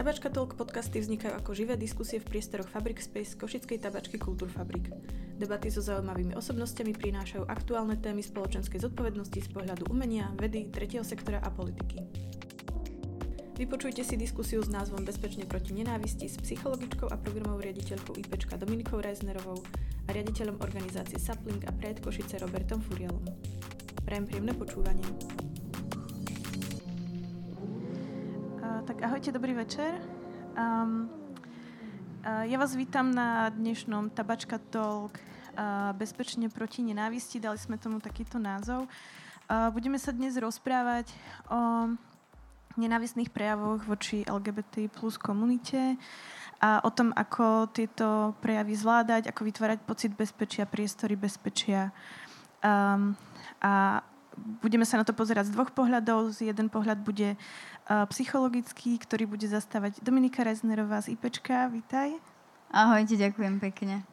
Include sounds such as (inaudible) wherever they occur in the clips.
Tabačka Talk podcasty vznikajú ako živé diskusie v priestoroch Fabric Space Košickej tabačky Fabrik. Debaty so zaujímavými osobnostiami prinášajú aktuálne témy spoločenskej zodpovednosti z pohľadu umenia, vedy, tretieho sektora a politiky. Vypočujte si diskusiu s názvom Bezpečne proti nenávisti s psychologičkou a programovou riaditeľkou IPčka Dominikou Reisnerovou a riaditeľom organizácie Sapling a Prejed Košice Robertom Furielom. Prajem príjemné počúvanie. Ahojte, dobrý večer. Um, ja vás vítam na dnešnom Tabačka Talk uh, Bezpečne proti nenávisti. Dali sme tomu takýto názov. Uh, budeme sa dnes rozprávať o nenávistných prejavoch voči LGBT plus komunite a o tom, ako tieto prejavy zvládať, ako vytvárať pocit bezpečia, priestory bezpečia. Um, a budeme sa na to pozerať z dvoch pohľadov. Z jeden pohľad bude psychologický, ktorý bude zastávať Dominika Reznerová z IPčka. Vítaj. Ahojte, ďakujem pekne.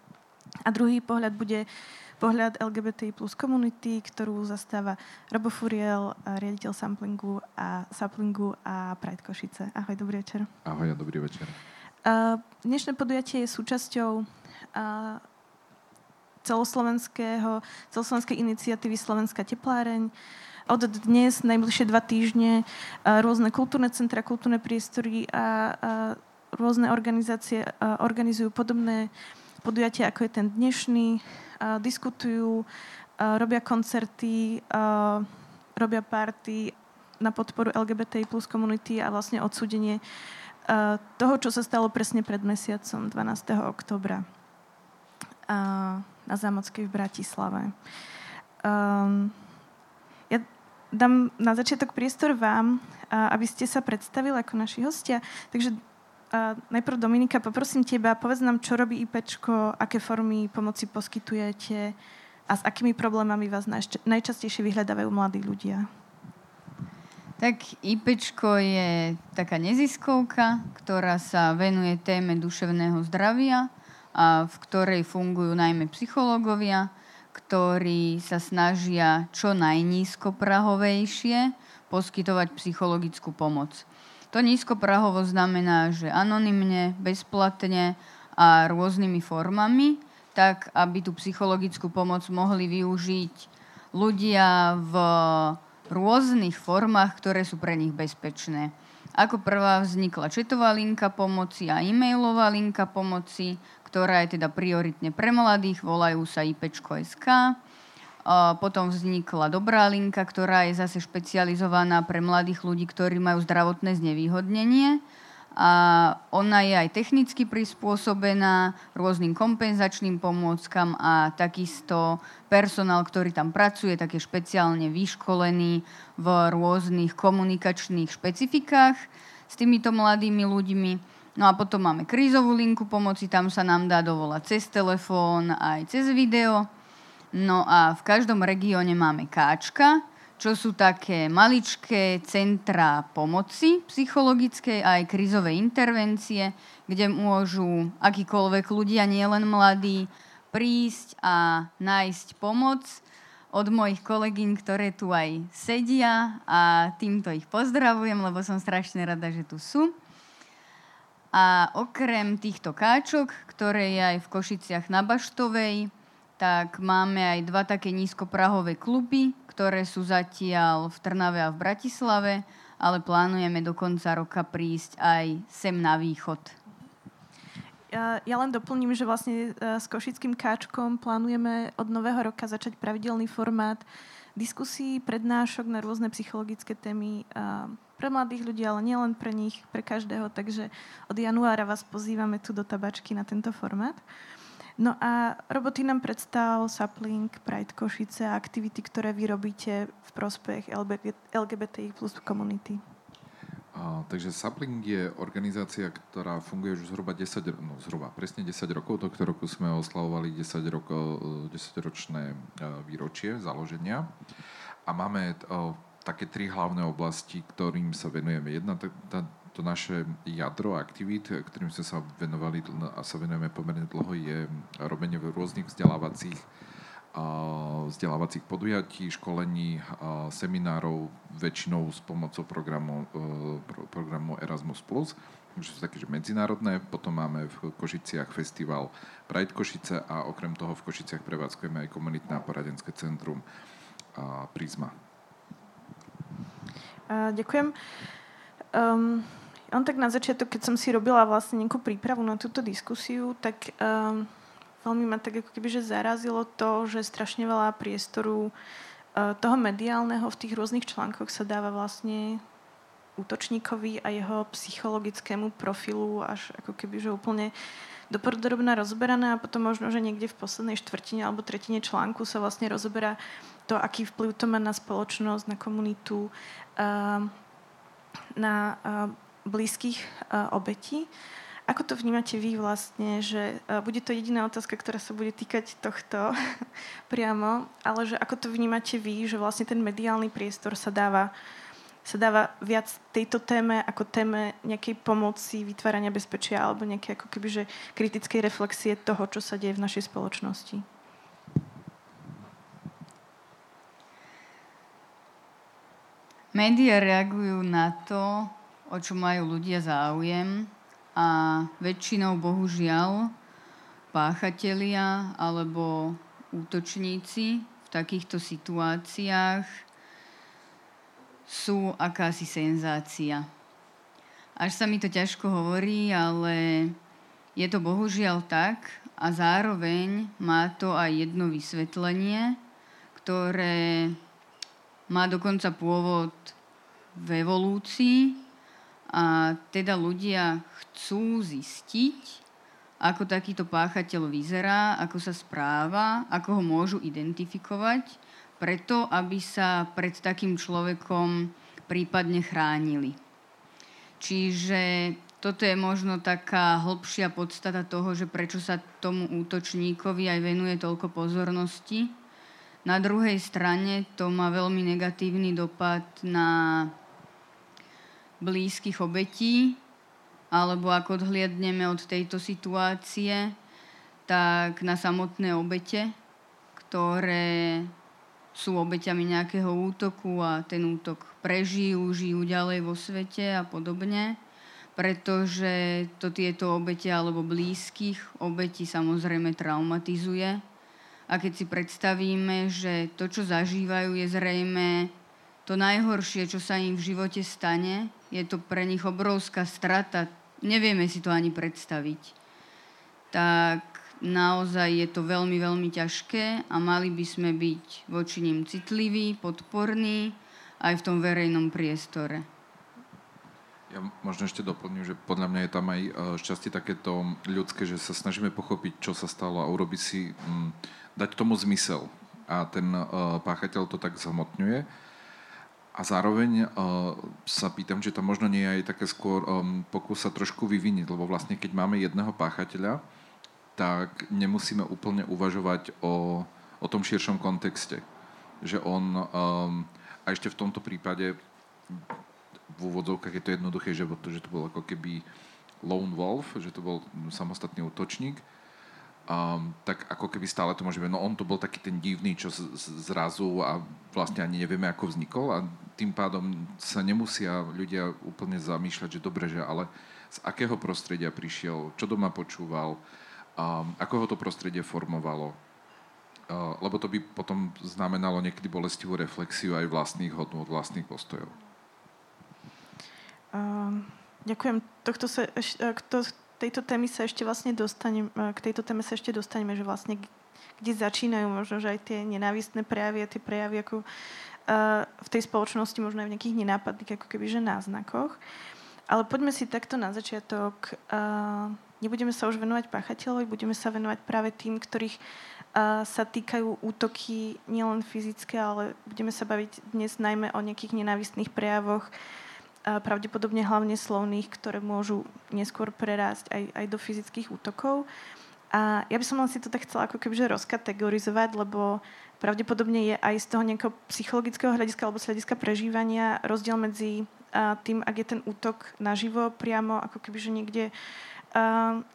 A druhý pohľad bude pohľad LGBT plus komunity, ktorú zastáva Robo Furiel, riaditeľ samplingu a saplingu a Pride Košice. Ahoj, dobrý večer. Ahoj a dobrý večer. Uh, dnešné podujatie je súčasťou uh, celoslovenského, celoslovenskej iniciatívy Slovenská tepláreň. Od dnes, najbližšie dva týždne, rôzne kultúrne centra, kultúrne priestory a, a rôzne organizácie organizujú podobné podujatia, ako je ten dnešný. A diskutujú, a robia koncerty, a robia party na podporu LGBTI plus komunity a vlastne odsúdenie toho, čo sa stalo presne pred mesiacom, 12. oktobra na Zámockej v Bratislave. Um, dám na začiatok priestor vám, aby ste sa predstavili ako naši hostia. Takže najprv Dominika, poprosím teba, povedz nám, čo robí IPčko, aké formy pomoci poskytujete a s akými problémami vás najčastejšie vyhľadávajú mladí ľudia. Tak IPčko je taká neziskovka, ktorá sa venuje téme duševného zdravia v ktorej fungujú najmä psychológovia, ktorí sa snažia čo najnízkoprahovejšie poskytovať psychologickú pomoc. To nízkoprahovo znamená, že anonymne, bezplatne a rôznymi formami, tak aby tú psychologickú pomoc mohli využiť ľudia v rôznych formách, ktoré sú pre nich bezpečné. Ako prvá vznikla četová linka pomoci a e-mailová linka pomoci, ktorá je teda prioritne pre mladých, volajú sa IPčko.sk. Potom vznikla dobrá linka, ktorá je zase špecializovaná pre mladých ľudí, ktorí majú zdravotné znevýhodnenie. A ona je aj technicky prispôsobená rôznym kompenzačným pomôckam a takisto personál, ktorý tam pracuje, tak je špeciálne vyškolený v rôznych komunikačných špecifikách s týmito mladými ľuďmi. No a potom máme krízovú linku pomoci, tam sa nám dá dovolať cez telefón aj cez video. No a v každom regióne máme káčka, čo sú také maličké centra pomoci psychologickej aj krízovej intervencie, kde môžu akýkoľvek ľudia, nielen mladí, prísť a nájsť pomoc od mojich kolegyň, ktoré tu aj sedia a týmto ich pozdravujem, lebo som strašne rada, že tu sú. A okrem týchto káčok, ktoré je aj v Košiciach na Baštovej, tak máme aj dva také nízkoprahové kluby, ktoré sú zatiaľ v Trnave a v Bratislave, ale plánujeme do konca roka prísť aj sem na východ. Ja, ja len doplním, že vlastne e, s Košickým káčkom plánujeme od nového roka začať pravidelný formát diskusí, prednášok na rôzne psychologické témy pre mladých ľudí, ale nielen pre nich, pre každého. Takže od januára vás pozývame tu do tabačky na tento formát. No a roboty nám predstav Sapling, Pride Košice a aktivity, ktoré vy robíte v prospech LGBTI plus komunity. Takže Sapling je organizácia, ktorá funguje už zhruba 10, no zhruba presne 10 rokov. Tohto roku sme oslavovali 10, roko, 10 ročné e, výročie založenia. A máme také tri hlavné oblasti, ktorým sa venujeme. Jedna, tá, tá, to naše jadro aktivít, ktorým sme sa venovali a sa venujeme pomerne dlho, je robenie rôznych vzdelávacích vzdelávacích podujatí, školení, seminárov, väčšinou s pomocou programu, programu Erasmus+, že sú také že medzinárodné. Potom máme v Košiciach festival Pride Košice a okrem toho v Košiciach prevádzkujeme aj komunitné a poradenské centrum Prisma. Ďakujem. Um, on tak na začiatok, keď som si robila vlastne nejakú prípravu na túto diskusiu, tak um, veľmi ma tak ako keby, že zarazilo to, že strašne veľa priestoru uh, toho mediálneho v tých rôznych článkoch sa dáva vlastne útočníkovi a jeho psychologickému profilu až ako keby, že úplne dopodrobná rozberané a potom možno, že niekde v poslednej štvrtine alebo tretine článku sa vlastne rozoberá to, aký vplyv to má na spoločnosť, na komunitu, uh, na uh, blízkych obetí. Ako to vnímate vy vlastne, že uh, bude to jediná otázka, ktorá sa bude týkať tohto (laughs) priamo, ale že ako to vnímate vy, že vlastne ten mediálny priestor sa dáva sa dáva viac tejto téme ako téme nejakej pomoci, vytvárania bezpečia alebo nejaké ako keby, že kritickej reflexie toho, čo sa deje v našej spoločnosti. Média reagujú na to, o čo majú ľudia záujem a väčšinou bohužiaľ páchatelia alebo útočníci v takýchto situáciách sú akási senzácia. Až sa mi to ťažko hovorí, ale je to bohužiaľ tak a zároveň má to aj jedno vysvetlenie, ktoré má dokonca pôvod v evolúcii a teda ľudia chcú zistiť, ako takýto páchateľ vyzerá, ako sa správa, ako ho môžu identifikovať, preto aby sa pred takým človekom prípadne chránili. Čiže toto je možno taká hĺbšia podstata toho, že prečo sa tomu útočníkovi aj venuje toľko pozornosti. Na druhej strane to má veľmi negatívny dopad na blízkych obetí, alebo ak odhliadneme od tejto situácie, tak na samotné obete, ktoré sú obeťami nejakého útoku a ten útok prežijú, žijú ďalej vo svete a podobne, pretože to tieto obete alebo blízkych obeti samozrejme traumatizuje. A keď si predstavíme, že to, čo zažívajú, je zrejme to najhoršie, čo sa im v živote stane, je to pre nich obrovská strata. Nevieme si to ani predstaviť. Tak naozaj je to veľmi, veľmi ťažké a mali by sme byť voči ním citliví, podporní aj v tom verejnom priestore. Ja možno ešte doplním, že podľa mňa je tam aj e, šťastie takéto ľudské, že sa snažíme pochopiť, čo sa stalo a urobiť si, m, dať tomu zmysel. A ten uh, páchateľ to tak zhmotňuje a zároveň uh, sa pýtam, že tam možno nie je aj také skôr um, pokus sa trošku vyviniť, lebo vlastne keď máme jedného páchateľa, tak nemusíme úplne uvažovať o, o tom širšom kontexte. Že on, um, a ešte v tomto prípade, v úvodzovkách je to jednoduché, že, že to bol ako keby lone wolf, že to bol samostatný útočník, um, tak ako keby stále to môže byť, no on to bol taký ten divný, čo z, z, zrazu a vlastne ani nevieme, ako vznikol a tým pádom sa nemusia ľudia úplne zamýšľať, že dobre, že ale z akého prostredia prišiel, čo doma počúval, um, ako ho to prostredie formovalo. Uh, lebo to by potom znamenalo niekedy bolestivú reflexiu aj vlastných hodnôt, vlastných postojov. Um, ďakujem. Tohto sa, to, tejto témy sa ešte vlastne dostaneme, k tejto téme sa ešte dostaneme, že vlastne kde začínajú možno, že aj tie nenávistné prejavy a tie prejavy ako uh, v tej spoločnosti, možno aj v nejakých nenápadných ako keby, že náznakoch. Ale poďme si takto na začiatok. Uh, nebudeme sa už venovať páchateľovi, budeme sa venovať práve tým, ktorých uh, sa týkajú útoky nielen fyzické, ale budeme sa baviť dnes najmä o nejakých nenávistných prejavoch, pravdepodobne hlavne slovných, ktoré môžu neskôr prerásť aj, aj do fyzických útokov. A ja by som len si to tak chcela ako kebyže rozkategorizovať, lebo pravdepodobne je aj z toho nejakého psychologického hľadiska alebo z hľadiska prežívania rozdiel medzi tým, ak je ten útok naživo priamo, ako kebyže niekde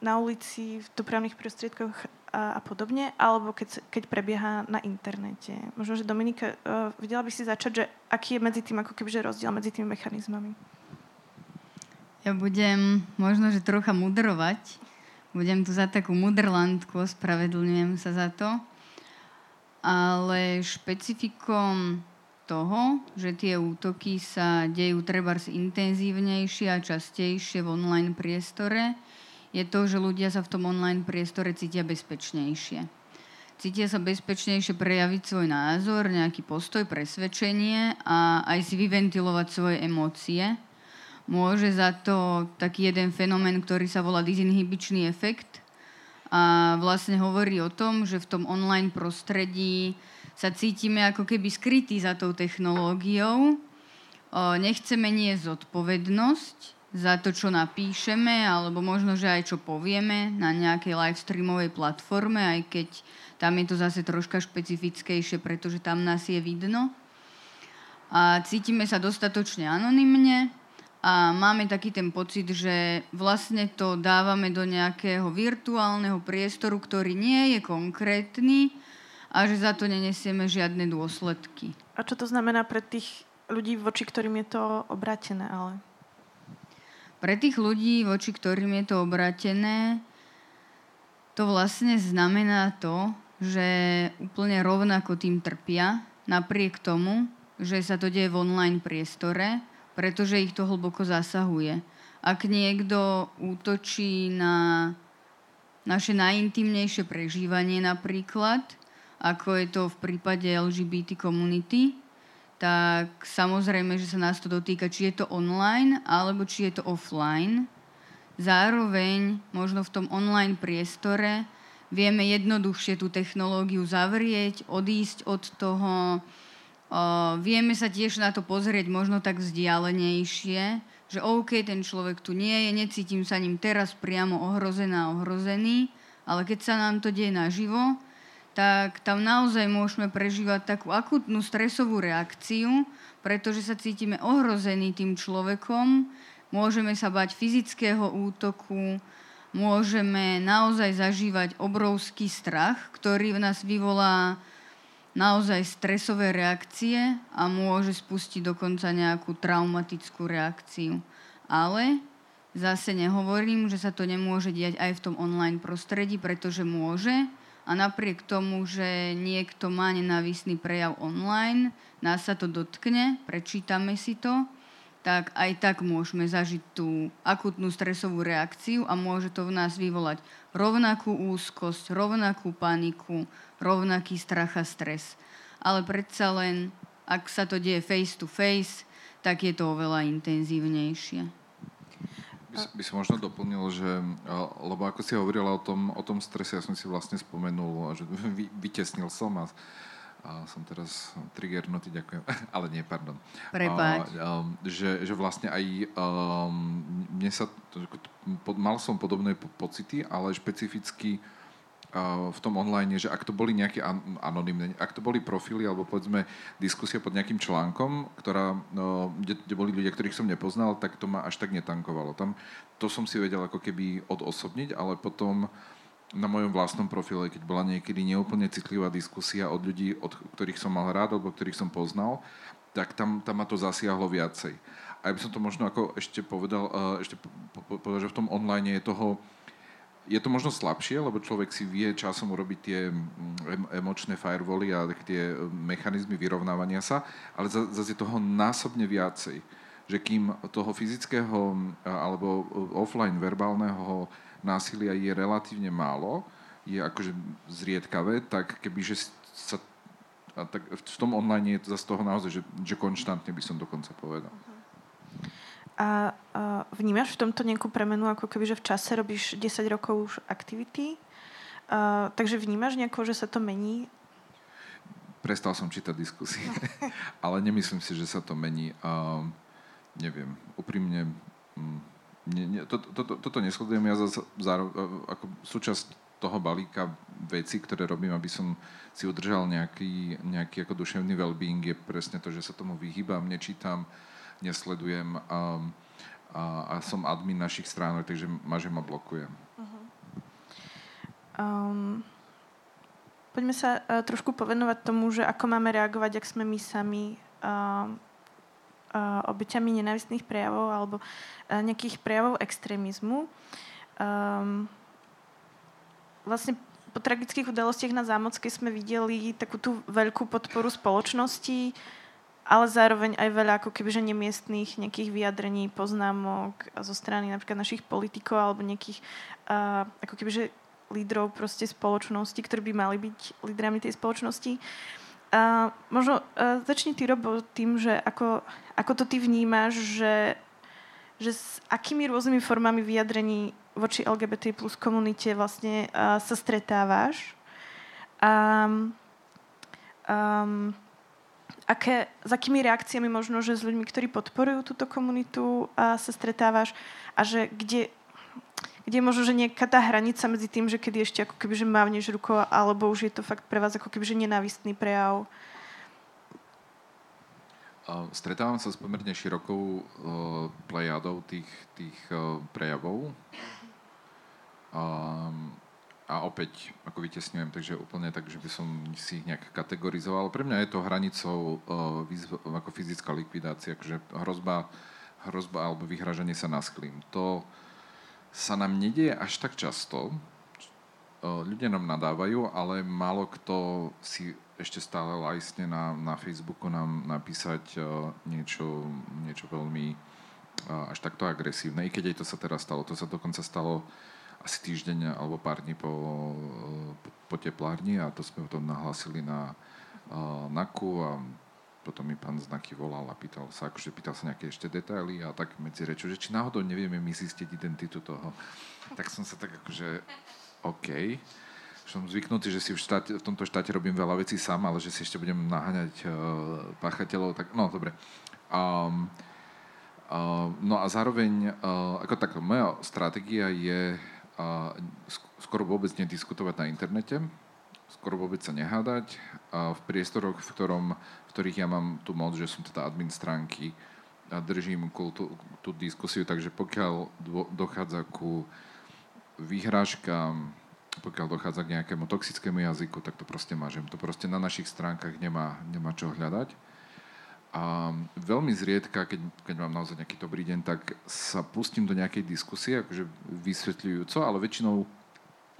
na ulici, v dopravných prostriedkoch a, podobne, alebo keď, keď prebieha na internete. Možno, že Dominika, uh, vedela by si začať, že aký je medzi tým ako kebyže rozdiel medzi tými mechanizmami? Ja budem možno, že trocha mudrovať. Budem tu za takú mudrlandku, ospravedlňujem sa za to. Ale špecifikom toho, že tie útoky sa dejú trebárs intenzívnejšie a častejšie v online priestore, je to, že ľudia sa v tom online priestore cítia bezpečnejšie. Cítia sa bezpečnejšie prejaviť svoj názor, nejaký postoj, presvedčenie a aj si vyventilovať svoje emócie. Môže za to taký jeden fenomén, ktorý sa volá disinhibičný efekt a vlastne hovorí o tom, že v tom online prostredí sa cítime ako keby skrytí za tou technológiou. Nechceme nie zodpovednosť za to, čo napíšeme, alebo možno, že aj čo povieme na nejakej live streamovej platforme, aj keď tam je to zase troška špecifickejšie, pretože tam nás je vidno. A cítime sa dostatočne anonymne a máme taký ten pocit, že vlastne to dávame do nejakého virtuálneho priestoru, ktorý nie je konkrétny a že za to nenesieme žiadne dôsledky. A čo to znamená pre tých ľudí, voči ktorým je to obrátené, ale pre tých ľudí, voči ktorým je to obratené, to vlastne znamená to, že úplne rovnako tým trpia, napriek tomu, že sa to deje v online priestore, pretože ich to hlboko zasahuje. Ak niekto útočí na naše najintimnejšie prežívanie napríklad, ako je to v prípade LGBT komunity, tak samozrejme, že sa nás to dotýka, či je to online alebo či je to offline. Zároveň možno v tom online priestore vieme jednoduchšie tú technológiu zavrieť, odísť od toho. vieme sa tiež na to pozrieť možno tak vzdialenejšie, že OK, ten človek tu nie je, necítim sa ním teraz priamo ohrozená, ohrozený, ale keď sa nám to deje naživo, tak tam naozaj môžeme prežívať takú akutnú stresovú reakciu, pretože sa cítime ohrození tým človekom, môžeme sa bať fyzického útoku, môžeme naozaj zažívať obrovský strach, ktorý v nás vyvolá naozaj stresové reakcie a môže spustiť dokonca nejakú traumatickú reakciu. Ale zase nehovorím, že sa to nemôže diať aj v tom online prostredí, pretože môže, a napriek tomu, že niekto má nenávisný prejav online, nás sa to dotkne, prečítame si to, tak aj tak môžeme zažiť tú akutnú stresovú reakciu a môže to v nás vyvolať rovnakú úzkosť, rovnakú paniku, rovnaký strach a stres. Ale predsa len, ak sa to deje face to face, tak je to oveľa intenzívnejšie. By, by som možno doplnil, že, lebo ako si hovorila o tom, o tom strese, ja som si vlastne spomenul, že (laughs) vy, vytesnil som a, a som teraz triggernutý, ďakujem, (laughs) ale nie, pardon. Prepáč. A, a, že, že vlastne aj um, mne sa, mal som podobné pocity, ale špecificky v tom online, že ak to boli nejaké anonimné, ak to boli profily alebo povedzme diskusia pod nejakým článkom, ktorá, no, kde, kde boli ľudia, ktorých som nepoznal, tak to ma až tak netankovalo. Tam to som si vedel ako keby odosobniť, ale potom na mojom vlastnom profile, keď bola niekedy neúplne citlivá diskusia od ľudí, od ktorých som mal rád alebo ktorých som poznal, tak tam, tam ma to zasiahlo viacej. A ja by som to možno ako ešte povedal, ešte povedal, že v tom online je toho je to možno slabšie, lebo človek si vie časom urobiť tie mm, emočné firewally a tie e, mechanizmy vyrovnávania sa, ale zase je toho násobne viacej. Že kým toho fyzického alebo e, offline verbálneho násilia je relatívne málo, je akože zriedkavé, tak kebyže sa a tak v tom online je to zase toho naozaj, že, že konštantne by som dokonca povedal. A, a vnímaš v tomto nejakú premenu, ako keby, že v čase robíš 10 rokov už aktivity, a, takže vnímaš nejako, že sa to mení? Prestal som čítať diskusie, (laughs) ale nemyslím si, že sa to mení. A, neviem, úprimne, mm, nie, nie, to, to, to, toto nesledujem ja za, za, ako súčasť toho balíka veci, ktoré robím, aby som si udržal nejaký, nejaký ako duševný well-being, je presne to, že sa tomu vyhýbam, nečítam, nesledujem. A, a a, a som admin našich stránok, takže Maže ma blokuje. Um, poďme sa uh, trošku povenovať tomu, že ako máme reagovať, ak sme my sami uh, uh, obeťami nenávistných prejavov alebo uh, nejakých prejavov extrémizmu. Um, vlastne po tragických udalostiach na Zámockej sme videli takú tú veľkú podporu spoločnosti, ale zároveň aj veľa ako kebyže nemiestných nejakých vyjadrení, poznámok zo strany napríklad našich politikov alebo nejakých uh, ako kebyže lídrov proste spoločnosti, ktorí by mali byť lídrami tej spoločnosti. Uh, možno uh, začni ty, Robo, tým, že ako, ako to ty vnímaš, že, že s akými rôznymi formami vyjadrení voči LGBT plus komunite vlastne uh, sa stretávaš. Um, um, aké, s akými reakciami možno, že s ľuďmi, ktorí podporujú túto komunitu uh, sa stretávaš a že kde, kde je možno, že nejaká tá hranica medzi tým, že kedy ešte ako keby, že mávneš rukou, alebo už je to fakt pre vás ako keby, že nenávistný prejav? Stretávam sa s pomerne širokou uh, plejadou tých, tých uh, prejavov. Um, a opäť, ako vytesňujem, takže úplne tak, že by som si ich nejak kategorizoval. Pre mňa je to hranicou uh, ako fyzická likvidácia, akože hrozba, hrozba alebo vyhražanie sa na sklím. To, sa nám nedieje až tak často. Ľudia nám nadávajú, ale málo kto si ešte stále lajsne na, na Facebooku nám napísať niečo, niečo veľmi až takto agresívne. I keď aj to sa teraz stalo. To sa dokonca stalo asi týždeň alebo pár dní po, po, teplárni a to sme potom nahlásili na uh, NAKU a potom mi pán Znaky volal a pýtal sa, akože pýtal sa nejaké ešte detaily a tak medzi rečou, že či náhodou nevieme my zistiť identitu toho. Tak som sa tak akože, OK. Som zvyknutý, že si v, štáte, v tomto štáte robím veľa vecí sám, ale že si ešte budem naháňať uh, páchateľov, tak no dobre. Um, uh, no a zároveň, uh, ako tak, moja stratégia je skoro vôbec nediskutovať na internete, skoro vôbec sa nehádať. A v priestoroch, v, ktorom, v ktorých ja mám tú moc, že som teda admin stránky a držím kultu, tú diskusiu, takže pokiaľ dvo, dochádza ku výhrážkam, pokiaľ dochádza k nejakému toxickému jazyku, tak to proste mážem. To proste na našich stránkach nemá, nemá čo hľadať. A veľmi zriedka, keď, keď mám naozaj nejaký dobrý deň, tak sa pustím do nejakej diskusie, akože vysvetľujúco, ale väčšinou,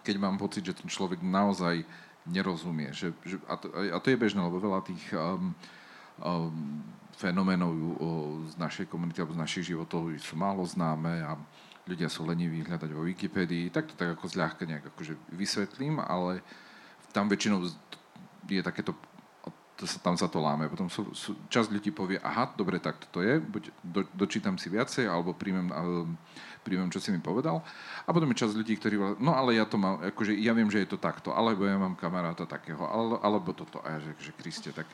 keď mám pocit, že ten človek naozaj nerozumie. Že, že, a, to, a to je bežné, lebo veľa tých um, um, fenoménov uh, z našej komunity alebo z našich životov sú málo známe a ľudia sú leniví hľadať vo Wikipédii. Tak to tak ako zľahka nejak akože vysvetlím, ale tam väčšinou je takéto to sa tam za to láme. Potom sú, sú, časť ľudí povie, aha, dobre, tak to je, buď do, dočítam si viacej, alebo príjmem, príjmem, čo si mi povedal. A potom je časť ľudí, ktorí, no ale ja to mám, akože ja viem, že je to takto, alebo ja mám kamaráta takého, alebo, alebo toto. A ja že, že Kriste, tak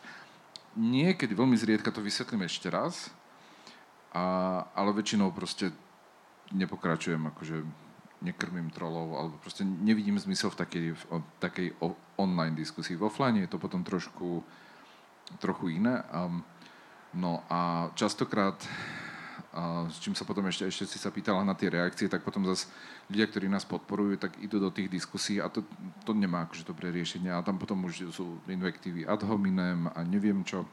niekedy, veľmi zriedka to vysvetlím ešte raz, a, ale väčšinou proste nepokračujem, akože nekrmím trolov, alebo proste nevidím zmysel v takej, v takej online diskusii. V offline je to potom trošku, trochu iné. Um, no a častokrát a s čím sa potom ešte, ešte si sa pýtala na tie reakcie, tak potom zase ľudia, ktorí nás podporujú, tak idú do tých diskusí a to, to nemá akože dobré riešenie a tam potom už sú invektívy ad hominem a neviem čo.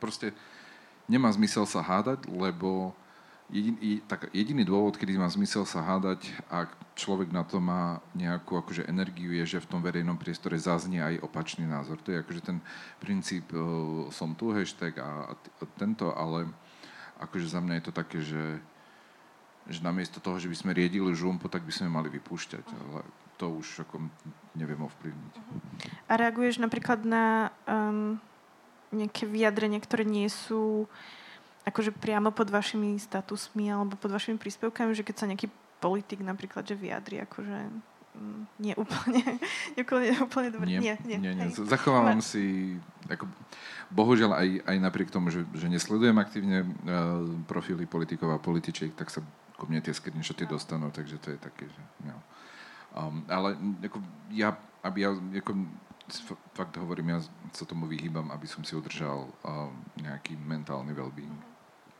Proste nemá zmysel sa hádať, lebo jediný, tak jediný dôvod, kedy má zmysel sa hádať, ak človek na to má nejakú akože energiu, je, že v tom verejnom priestore zaznie aj opačný názor. To je akože ten princíp uh, som tu, hashtag a, a tento, ale akože za mňa je to také, že, že namiesto toho, že by sme riedili žumpu, tak by sme mali vypúšťať. Ale to už ako neviem ovplyvniť. A reaguješ napríklad na um, nejaké vyjadrenia, ktoré nie sú akože priamo pod vašimi statusmi alebo pod vašimi príspevkami, že keď sa nejaký politik napríklad, že vyjadri akože mm, nie úplne, (laughs) nie úplne, úplne dobre. Nie, nie, nie. nie, nie. Zachovávam si, ako, bohužiaľ aj, aj napriek tomu, že, že nesledujem aktívne uh, profily politikov a političiek, tak sa ku mne tie screenshoty no. dostanú, takže to je také, že no. Um, ale ako, ja, aby ja ako, fakt hovorím, ja sa tomu vyhýbam, aby som si udržal um, nejaký mentálny well-being.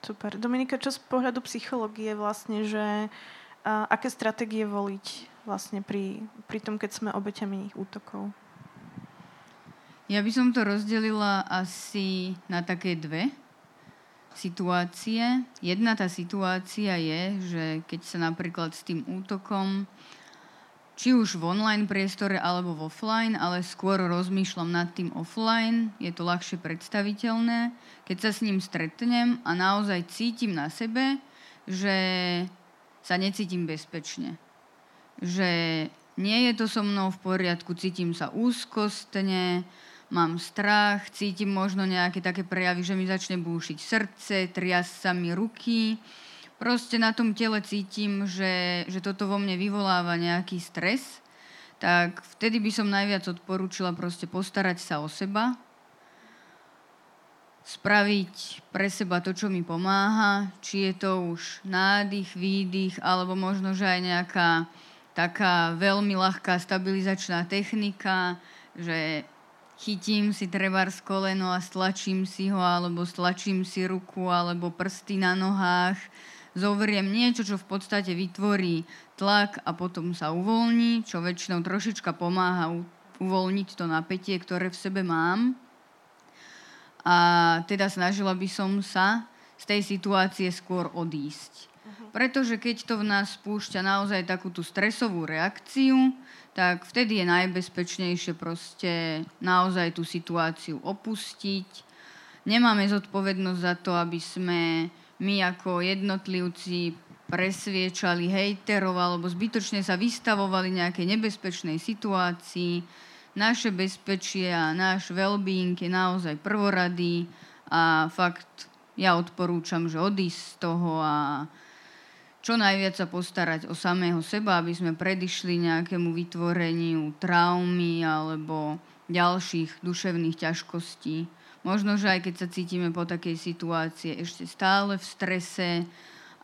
Super. Dominika, čo z pohľadu psychológie vlastne, že uh, aké stratégie voliť vlastne pri, pri tom, keď sme obeťami útokov? Ja by som to rozdelila asi na také dve situácie. Jedna tá situácia je, že keď sa napríklad s tým útokom či už v online priestore alebo v offline, ale skôr rozmýšľam nad tým offline, je to ľahšie predstaviteľné. Keď sa s ním stretnem a naozaj cítim na sebe, že sa necítim bezpečne. Že nie je to so mnou v poriadku, cítim sa úzkostne, mám strach, cítim možno nejaké také prejavy, že mi začne búšiť srdce, trias sa mi ruky, proste na tom tele cítim, že, že toto vo mne vyvoláva nejaký stres, tak vtedy by som najviac odporúčila proste postarať sa o seba, spraviť pre seba to, čo mi pomáha, či je to už nádych, výdych, alebo možno, že aj nejaká taká veľmi ľahká stabilizačná technika, že chytím si trebárs koleno a stlačím si ho, alebo stlačím si ruku, alebo prsty na nohách, zovriem niečo, čo v podstate vytvorí tlak a potom sa uvoľní, čo väčšinou trošička pomáha uvoľniť to napätie, ktoré v sebe mám. A teda snažila by som sa z tej situácie skôr odísť. Mhm. Pretože keď to v nás spúšťa naozaj takú tú stresovú reakciu, tak vtedy je najbezpečnejšie proste naozaj tú situáciu opustiť. Nemáme zodpovednosť za to, aby sme my ako jednotlivci presviečali hejterov alebo zbytočne sa vystavovali nejakej nebezpečnej situácii. Naše bezpečie a náš well-being je naozaj prvorady a fakt ja odporúčam, že odísť z toho a čo najviac sa postarať o samého seba, aby sme predišli nejakému vytvoreniu traumy alebo ďalších duševných ťažkostí. Možno, že aj keď sa cítime po takej situácii ešte stále v strese,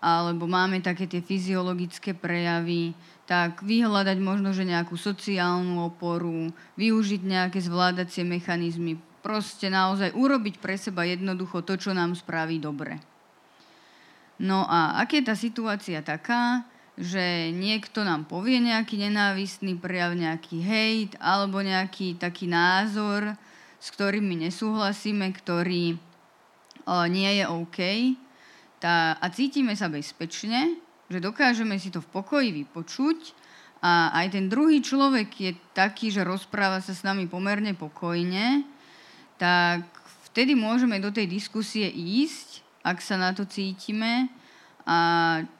alebo máme také tie fyziologické prejavy, tak vyhľadať možno, že nejakú sociálnu oporu, využiť nejaké zvládacie mechanizmy, proste naozaj urobiť pre seba jednoducho to, čo nám spraví dobre. No a ak je tá situácia taká, že niekto nám povie nejaký nenávistný prejav, nejaký hejt alebo nejaký taký názor, s ktorými nesúhlasíme, ktorý o, nie je OK tá, a cítime sa bezpečne, že dokážeme si to v pokoji vypočuť a aj ten druhý človek je taký, že rozpráva sa s nami pomerne pokojne, tak vtedy môžeme do tej diskusie ísť, ak sa na to cítime. A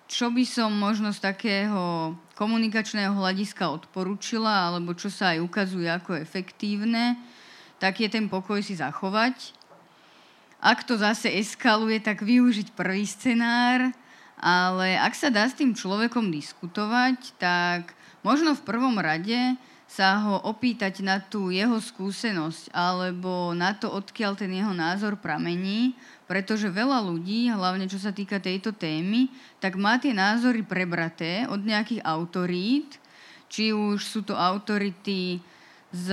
čo by som možno z takého komunikačného hľadiska odporúčila, alebo čo sa aj ukazuje ako efektívne, tak je ten pokoj si zachovať. Ak to zase eskaluje, tak využiť prvý scenár, ale ak sa dá s tým človekom diskutovať, tak možno v prvom rade sa ho opýtať na tú jeho skúsenosť alebo na to, odkiaľ ten jeho názor pramení, pretože veľa ľudí, hlavne čo sa týka tejto témy, tak má tie názory prebraté od nejakých autorít, či už sú to autority z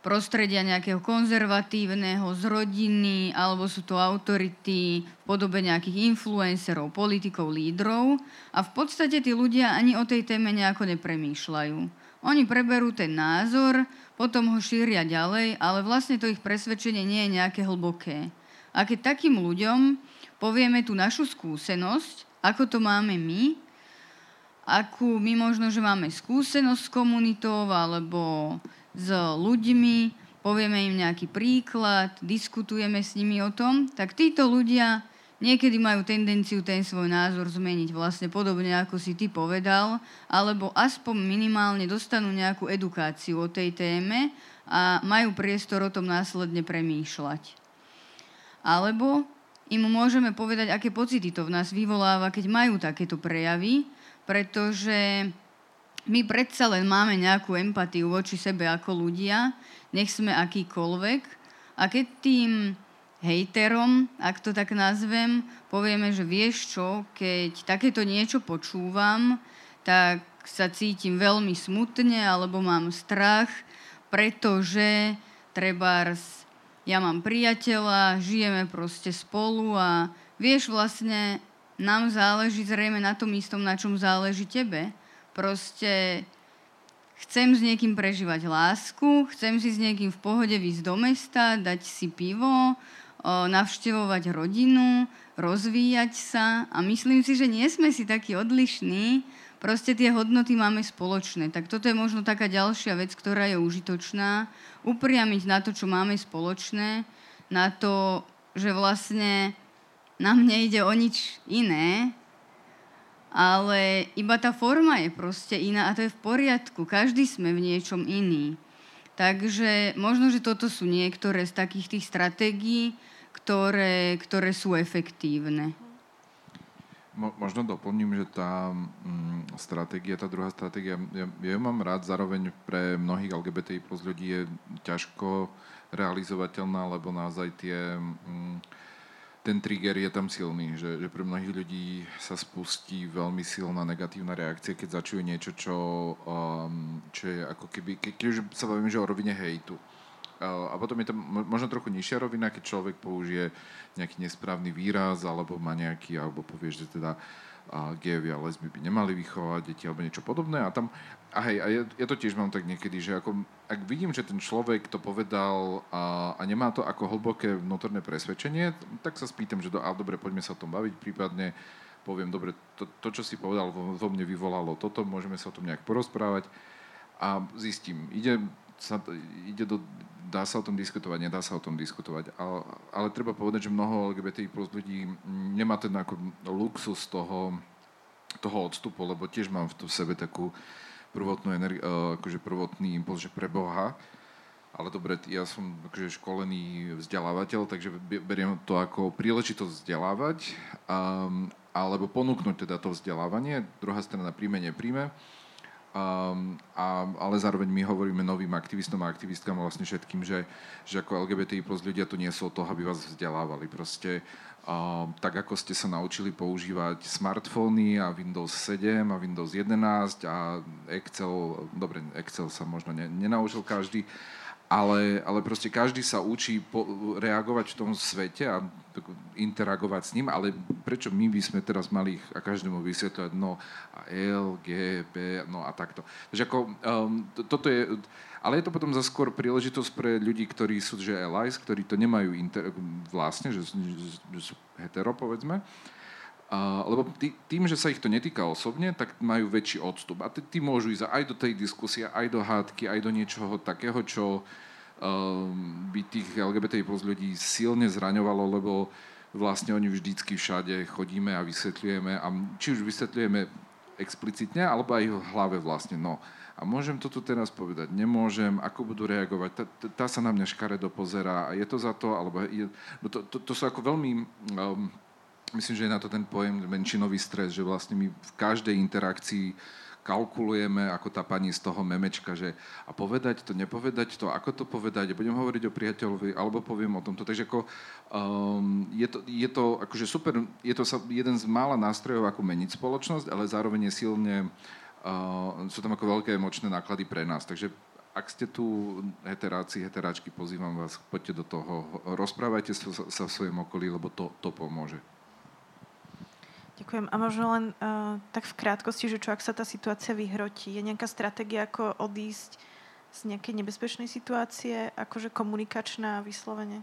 prostredia nejakého konzervatívneho, z rodiny, alebo sú to autority v podobe nejakých influencerov, politikov, lídrov. A v podstate tí ľudia ani o tej téme nejako nepremýšľajú. Oni preberú ten názor, potom ho šíria ďalej, ale vlastne to ich presvedčenie nie je nejaké hlboké. A keď takým ľuďom povieme tú našu skúsenosť, ako to máme my, akú my možno, že máme skúsenosť s komunitou, alebo s ľuďmi, povieme im nejaký príklad, diskutujeme s nimi o tom, tak títo ľudia niekedy majú tendenciu ten svoj názor zmeniť vlastne podobne, ako si ty povedal, alebo aspoň minimálne dostanú nejakú edukáciu o tej téme a majú priestor o tom následne premýšľať. Alebo im môžeme povedať, aké pocity to v nás vyvoláva, keď majú takéto prejavy, pretože my predsa len máme nejakú empatiu voči sebe ako ľudia, nech sme akýkoľvek. A keď tým hejterom, ak to tak nazvem, povieme, že vieš čo, keď takéto niečo počúvam, tak sa cítim veľmi smutne alebo mám strach, pretože trebárs ja mám priateľa, žijeme proste spolu a vieš, vlastne nám záleží zrejme na tom istom, na čom záleží tebe. Proste chcem s niekým prežívať lásku, chcem si s niekým v pohode výjsť do mesta, dať si pivo, navštevovať rodinu, rozvíjať sa a myslím si, že nie sme si takí odlišní, proste tie hodnoty máme spoločné. Tak toto je možno taká ďalšia vec, ktorá je užitočná. Upriamiť na to, čo máme spoločné, na to, že vlastne nám nejde o nič iné, ale iba tá forma je proste iná a to je v poriadku. Každý sme v niečom iný. Takže možno, že toto sú niektoré z takých tých stratégií, ktoré, ktoré sú efektívne. Mo, možno doplním, že tá mm, stratégia, tá druhá stratégia, ja, ja ju mám rád, zároveň pre mnohých LGBTI plus ľudí je ťažko realizovateľná, lebo naozaj tie, mm, ten trigger je tam silný, že, že pre mnohých ľudí sa spustí veľmi silná negatívna reakcia, keď začujú niečo, čo, um, čo je ako keby, keď, keď sa bavím, že o rovine hejtu, a potom je tam možno trochu nižšia rovina, keď človek použije nejaký nesprávny výraz, alebo má nejaký, alebo povie, že teda a gejovia a lesby by nemali vychovať deti alebo niečo podobné. A tam, a hej, a ja, ja to tiež mám tak niekedy, že ako, ak vidím, že ten človek to povedal a, a nemá to ako hlboké vnútorné presvedčenie, tak sa spýtam, že do, a dobre, poďme sa o tom baviť, prípadne poviem, dobre, to, to čo si povedal, vo, vo mne vyvolalo toto, môžeme sa o tom nejak porozprávať a zistím, ide, sa, ide do dá sa o tom diskutovať, nedá sa o tom diskutovať, ale, ale treba povedať, že mnoho LGBTI plus ľudí nemá ten ako luxus toho, toho odstupu, lebo tiež mám v sebe takú prvotnú energi- e, akože prvotný impuls, že pre Boha, ale dobre, ja som akože školený vzdelávateľ, takže beriem to ako príležitosť vzdelávať um, alebo ponúknuť teda to vzdelávanie. Druhá strana príjme, nepríjme. Um, a, ale zároveň my hovoríme novým aktivistom a aktivistkám a vlastne všetkým, že, že ako LGBTI plus ľudia tu nie sú od toho, aby vás vzdelávali. Proste um, tak, ako ste sa naučili používať smartfóny a Windows 7 a Windows 11 a Excel, dobre, Excel sa možno ne, nenaučil každý, ale, ale proste každý sa učí po, reagovať v tom svete a interagovať s ním, ale prečo my by sme teraz mali a každému vysvetľovať no a L, G, B, no a takto. Takže ako, um, to, toto je, ale je to potom za skôr príležitosť pre ľudí, ktorí sú, že allies, ktorí to nemajú inter, vlastne, že, že, že sú hetero, povedzme, Uh, lebo tý, tým, že sa ich to netýka osobne, tak majú väčší odstup. A tí, môžu ísť aj do tej diskusie, aj do hádky, aj do niečoho takého, čo uh, by tých LGBT plus ľudí silne zraňovalo, lebo vlastne oni vždycky všade chodíme a vysvetľujeme. A či už vysvetľujeme explicitne, alebo aj v hlave vlastne. No, a môžem to tu teraz povedať, nemôžem, ako budú reagovať, tá, tá sa na mňa škaredo pozerá a je to za to, alebo je, no to, to, to sú ako veľmi um, myslím, že je na to ten pojem menšinový stres, že vlastne my v každej interakcii kalkulujeme, ako tá pani z toho memečka, že a povedať to, nepovedať to, ako to povedať, budem hovoriť o priateľovi, alebo poviem o tomto. Takže ako, um, je, to, je to akože super, je to jeden z mála nástrojov, ako meniť spoločnosť, ale zároveň je silne, uh, sú tam ako veľké emočné náklady pre nás. Takže ak ste tu heteráci, heteráčky, pozývam vás, poďte do toho, rozprávajte sa, sa v svojom okolí, lebo to, to pomôže. Ďakujem. A možno len uh, tak v krátkosti, že čo ak sa tá situácia vyhrotí? Je nejaká stratégia, ako odísť z nejakej nebezpečnej situácie, akože komunikačná vyslovene?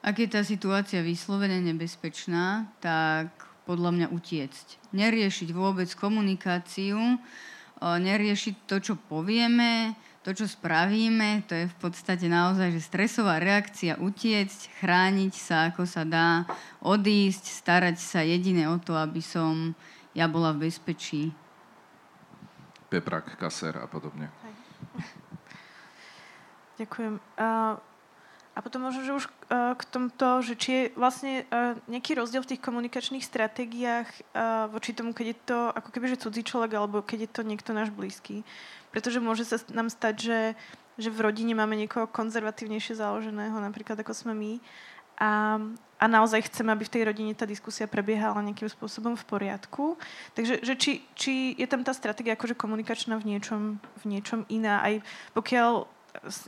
Ak je tá situácia vyslovene nebezpečná, tak podľa mňa utiecť. Neriešiť vôbec komunikáciu, neriešiť to, čo povieme, to, čo spravíme, to je v podstate naozaj, že stresová reakcia utiecť, chrániť sa, ako sa dá, odísť, starať sa jedine o to, aby som ja bola v bezpečí. Peprak, kaser a podobne. (laughs) Ďakujem. Uh, a potom možno, že už uh, k tomto, že či je vlastne uh, nejaký rozdiel v tých komunikačných stratégiách uh, voči tomu, keď je to ako keby, že cudzí človek, alebo keď je to niekto náš blízky. Pretože môže sa nám stať, že, že v rodine máme niekoho konzervatívnejšie založeného, napríklad ako sme my. A, a naozaj chceme, aby v tej rodine tá diskusia prebiehala nejakým spôsobom v poriadku. Takže že či, či je tam tá stratégia akože komunikačná v niečom, v niečom iná, aj pokiaľ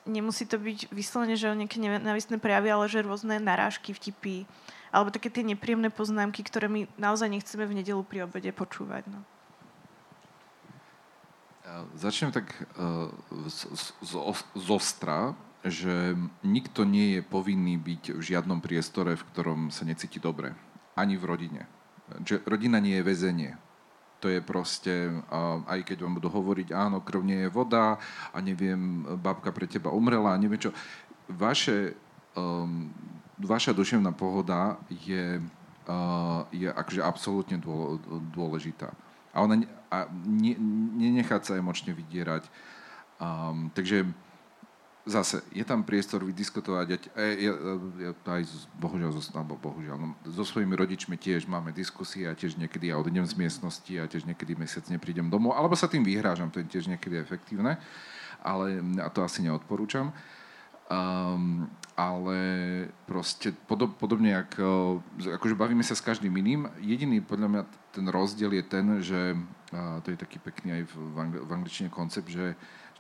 nemusí to byť vyslovene, že o nejaké nenávistné prejavy, ale že rôzne narážky, vtipy, alebo také tie nepríjemné poznámky, ktoré my naozaj nechceme v nedelu pri obede počúvať. No. Začnem tak uh, z, z, z ostra, že nikto nie je povinný byť v žiadnom priestore, v ktorom sa necíti dobre. Ani v rodine. Že rodina nie je väzenie to je proste, aj keď vám budú hovoriť, áno, krv nie je voda a neviem, babka pre teba umrela a neviem čo. Vaše, um, vaša duševná pohoda je, uh, je akože absolútne dôležitá. A ona a ne, sa emočne vydierať. Um, takže zase, je tam priestor vydiskutovať, aj, ja, ja, aj bohužiaľ, alebo bohužiaľ, no, so svojimi rodičmi tiež máme diskusie a tiež niekedy ja odidem z miestnosti a tiež niekedy mesiac neprídem domov, alebo sa tým vyhrážam, to je tiež niekedy efektívne, ale a to asi neodporúčam. Um, ale proste podob, podobne, jak, akože bavíme sa s každým iným, jediný podľa mňa ten rozdiel je ten, že to je taký pekný aj v, angl- v angličtine koncept, že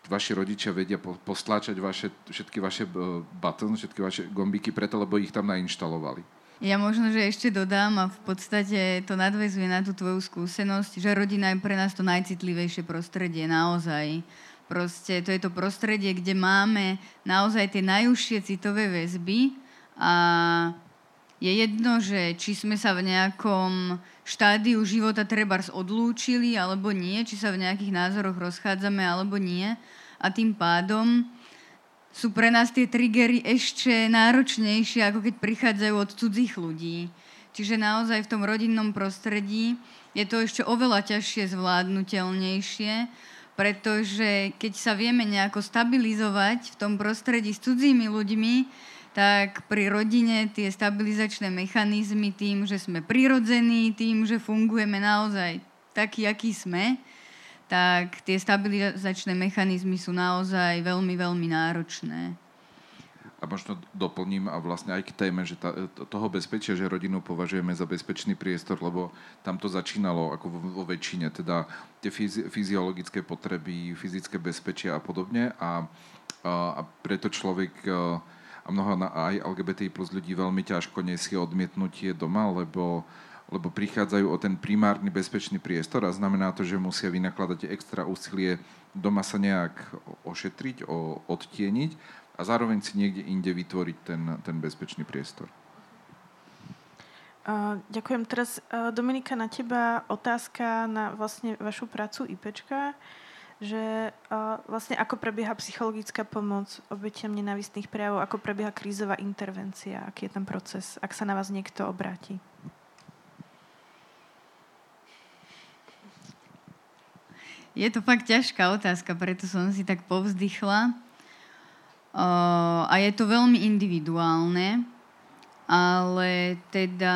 vaši rodičia vedia postláčať vaše, všetky vaše e, button, všetky vaše gombíky preto, lebo ich tam nainštalovali. Ja možno, že ešte dodám a v podstate to nadvezuje na tú tvoju skúsenosť, že rodina je pre nás to najcitlivejšie prostredie, naozaj. Proste to je to prostredie, kde máme naozaj tie najúžšie citové väzby a je jedno, že či sme sa v nejakom štádiu života treba odlúčili alebo nie, či sa v nejakých názoroch rozchádzame alebo nie, a tým pádom sú pre nás tie triggery ešte náročnejšie, ako keď prichádzajú od cudzích ľudí. Čiže naozaj v tom rodinnom prostredí je to ešte oveľa ťažšie zvládnutelnejšie, pretože keď sa vieme nejako stabilizovať v tom prostredí s cudzími ľuďmi, tak pri rodine tie stabilizačné mechanizmy tým, že sme prirodzení, tým, že fungujeme naozaj taký, aký sme, tak tie stabilizačné mechanizmy sú naozaj veľmi, veľmi náročné. A možno doplním a vlastne aj k téme, že tá, toho bezpečia, že rodinu považujeme za bezpečný priestor, lebo tam to začínalo ako vo, vo väčšine, teda tie fyzi, fyziologické potreby, fyzické bezpečia a podobne a, a, a preto človek a mnoho aj LGBT plus ľudí veľmi ťažko nesie odmietnutie doma, lebo lebo prichádzajú o ten primárny bezpečný priestor a znamená to, že musia vynakladať extra úsilie doma sa nejak ošetriť, o, odtieniť a zároveň si niekde inde vytvoriť ten, ten bezpečný priestor. Ďakujem. Teraz, uh, Dominika, na teba otázka na vlastne vašu prácu IPčka, že uh, vlastne ako prebieha psychologická pomoc obetiam nenávistných prejavov, ako prebieha krízová intervencia, aký je ten proces, ak sa na vás niekto obráti. Je to fakt ťažká otázka, preto som si tak povzdychla. Uh, a je to veľmi individuálne, ale teda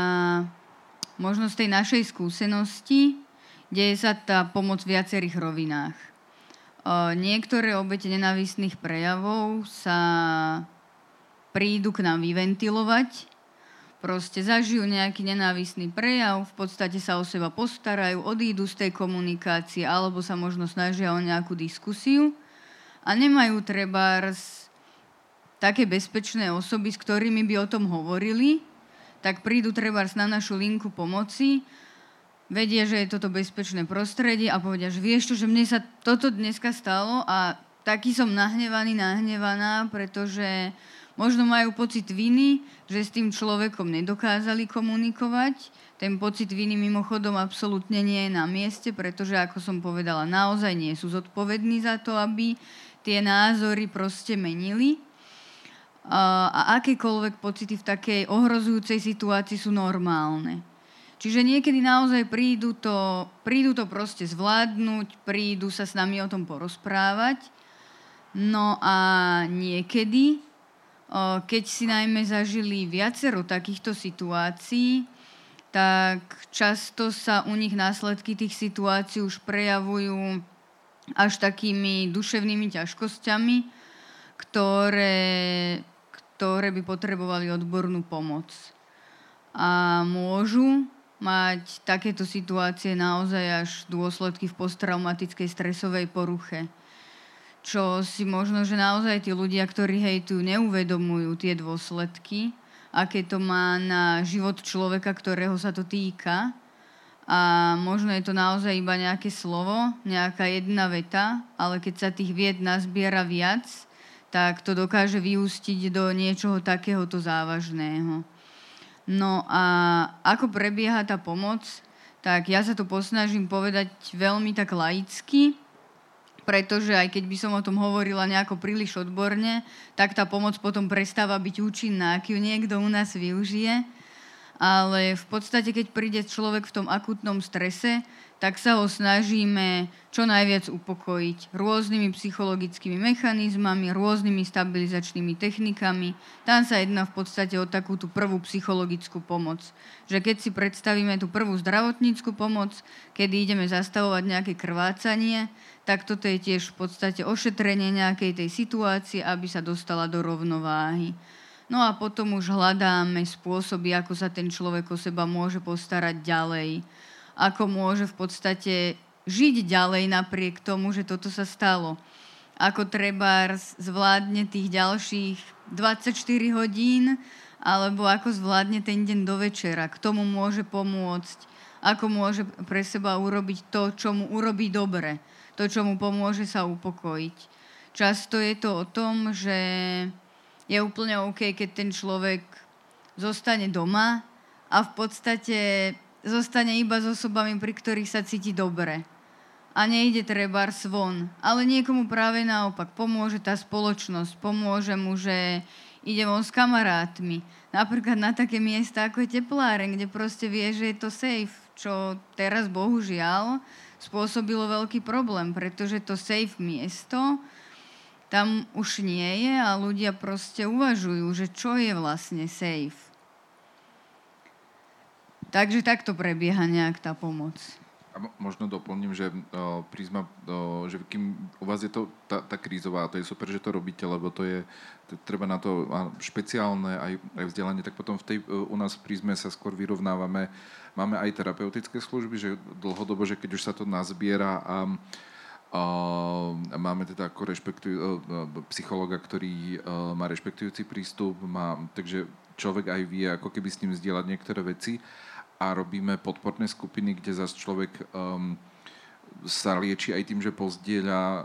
možno z tej našej skúsenosti deje sa tá pomoc v viacerých rovinách. Niektoré obete nenávistných prejavov sa prídu k nám vyventilovať, proste zažijú nejaký nenávisný prejav, v podstate sa o seba postarajú, odídu z tej komunikácie alebo sa možno snažia o nejakú diskusiu a nemajú treba také bezpečné osoby, s ktorými by o tom hovorili, tak prídu treba na našu linku pomoci, vedia, že je toto bezpečné prostredie a povedia, že vieš čo, že mne sa toto dneska stalo a taký som nahnevaný, nahnevaná, pretože Možno majú pocit viny, že s tým človekom nedokázali komunikovať. Ten pocit viny mimochodom absolútne nie je na mieste, pretože, ako som povedala, naozaj nie sú zodpovední za to, aby tie názory proste menili. A akékoľvek pocity v takej ohrozujúcej situácii sú normálne. Čiže niekedy naozaj prídu to, prídu to proste zvládnuť, prídu sa s nami o tom porozprávať. No a niekedy keď si najmä zažili viacero takýchto situácií, tak často sa u nich následky tých situácií už prejavujú až takými duševnými ťažkosťami, ktoré, ktoré by potrebovali odbornú pomoc. A môžu mať takéto situácie naozaj až dôsledky v posttraumatickej stresovej poruche. čo si možno, že naozaj tí ľudia, ktorí hejtujú, neuvedomujú tie dôsledky, aké to má na život človeka, ktorého sa to týka. A možno je to naozaj iba nejaké slovo, nejaká jedna veta, ale keď sa tých vied nazbiera viac, tak to dokáže vyústiť do niečoho takéhoto závažného. No a ako prebieha tá pomoc, tak ja sa to posnažím povedať veľmi tak laicky, pretože aj keď by som o tom hovorila nejako príliš odborne, tak tá pomoc potom prestáva byť účinná, ak ju niekto u nás využije. Ale v podstate, keď príde človek v tom akutnom strese, tak sa ho snažíme čo najviac upokojiť rôznymi psychologickými mechanizmami, rôznymi stabilizačnými technikami. Tam sa jedná v podstate o takú tú prvú psychologickú pomoc. Že keď si predstavíme tú prvú zdravotníckú pomoc, kedy ideme zastavovať nejaké krvácanie, tak toto je tiež v podstate ošetrenie nejakej tej situácie, aby sa dostala do rovnováhy. No a potom už hľadáme spôsoby, ako sa ten človek o seba môže postarať ďalej ako môže v podstate žiť ďalej napriek tomu, že toto sa stalo. Ako treba zvládne tých ďalších 24 hodín, alebo ako zvládne ten deň do večera, k tomu môže pomôcť, ako môže pre seba urobiť to, čo mu urobí dobre, to, čo mu pomôže sa upokojiť. Často je to o tom, že je úplne OK, keď ten človek zostane doma a v podstate zostane iba s osobami, pri ktorých sa cíti dobre. A nejde treba von. Ale niekomu práve naopak pomôže tá spoločnosť. Pomôže mu, že ide von s kamarátmi. Napríklad na také miesta ako je tepláren, kde proste vie, že je to safe. Čo teraz bohužiaľ spôsobilo veľký problém, pretože to safe miesto tam už nie je a ľudia proste uvažujú, že čo je vlastne safe. Takže takto prebieha nejak tá pomoc. A možno doplním, že uh, prízma, uh, že kým u vás je to tá, tá krízová, to je super, že to robíte, lebo to je, to, treba na to špeciálne aj, aj vzdelanie, tak potom v tej, uh, u nás v prízme sa skôr vyrovnávame, máme aj terapeutické služby, že dlhodobo, že keď už sa to nazbiera a Uh, máme teda ako rešpektuj, uh, psychologa, ktorý uh, má rešpektujúci prístup, má, takže človek aj vie, ako keby s ním zdieľať niektoré veci a robíme podporné skupiny, kde zase človek um, sa lieči aj tým, že pozdieľa uh,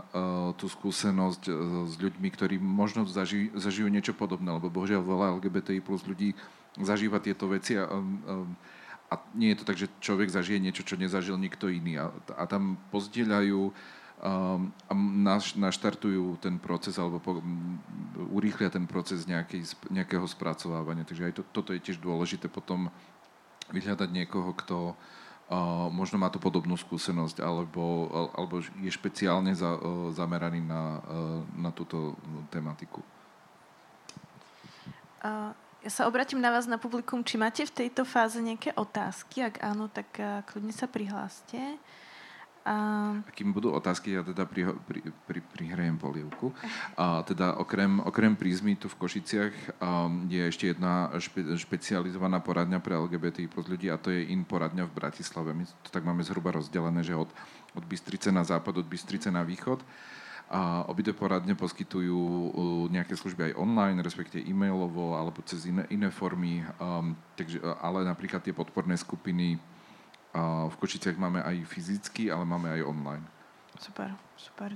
tú skúsenosť uh, s ľuďmi, ktorí možno zaži, zažijú niečo podobné, lebo bohužiaľ veľa LGBTI plus ľudí zažíva tieto veci a, um, a nie je to tak, že človek zažije niečo, čo nezažil nikto iný. A, a tam pozdieľajú um, a naš, naštartujú ten proces alebo po, urýchlia ten proces nejakej, nejakého spracovávania. Takže aj to, toto je tiež dôležité potom vyhľadať niekoho, kto uh, možno má tú podobnú skúsenosť alebo, alebo je špeciálne za, uh, zameraný na, uh, na túto tematiku. Uh, ja sa obratím na vás na publikum. Či máte v tejto fáze nejaké otázky? Ak áno, tak uh, kľudne sa prihláste. A... Kým budú otázky, ja teda pri, pri, pri, prihrajem polievku. A teda okrem, okrem prízmy tu v Košiciach um, je ešte jedna špe, špecializovaná poradňa pre LGBT plus ľudí a to je in poradňa v Bratislave. My to tak máme zhruba rozdelené, že od, od Bystrice na západ, od Bystrice na východ. A obidve poradne poskytujú nejaké služby aj online, respektive e-mailovo alebo cez iné, iné formy. Um, takže, ale napríklad tie podporné skupiny v Košiciach máme aj fyzicky, ale máme aj online. Super, super.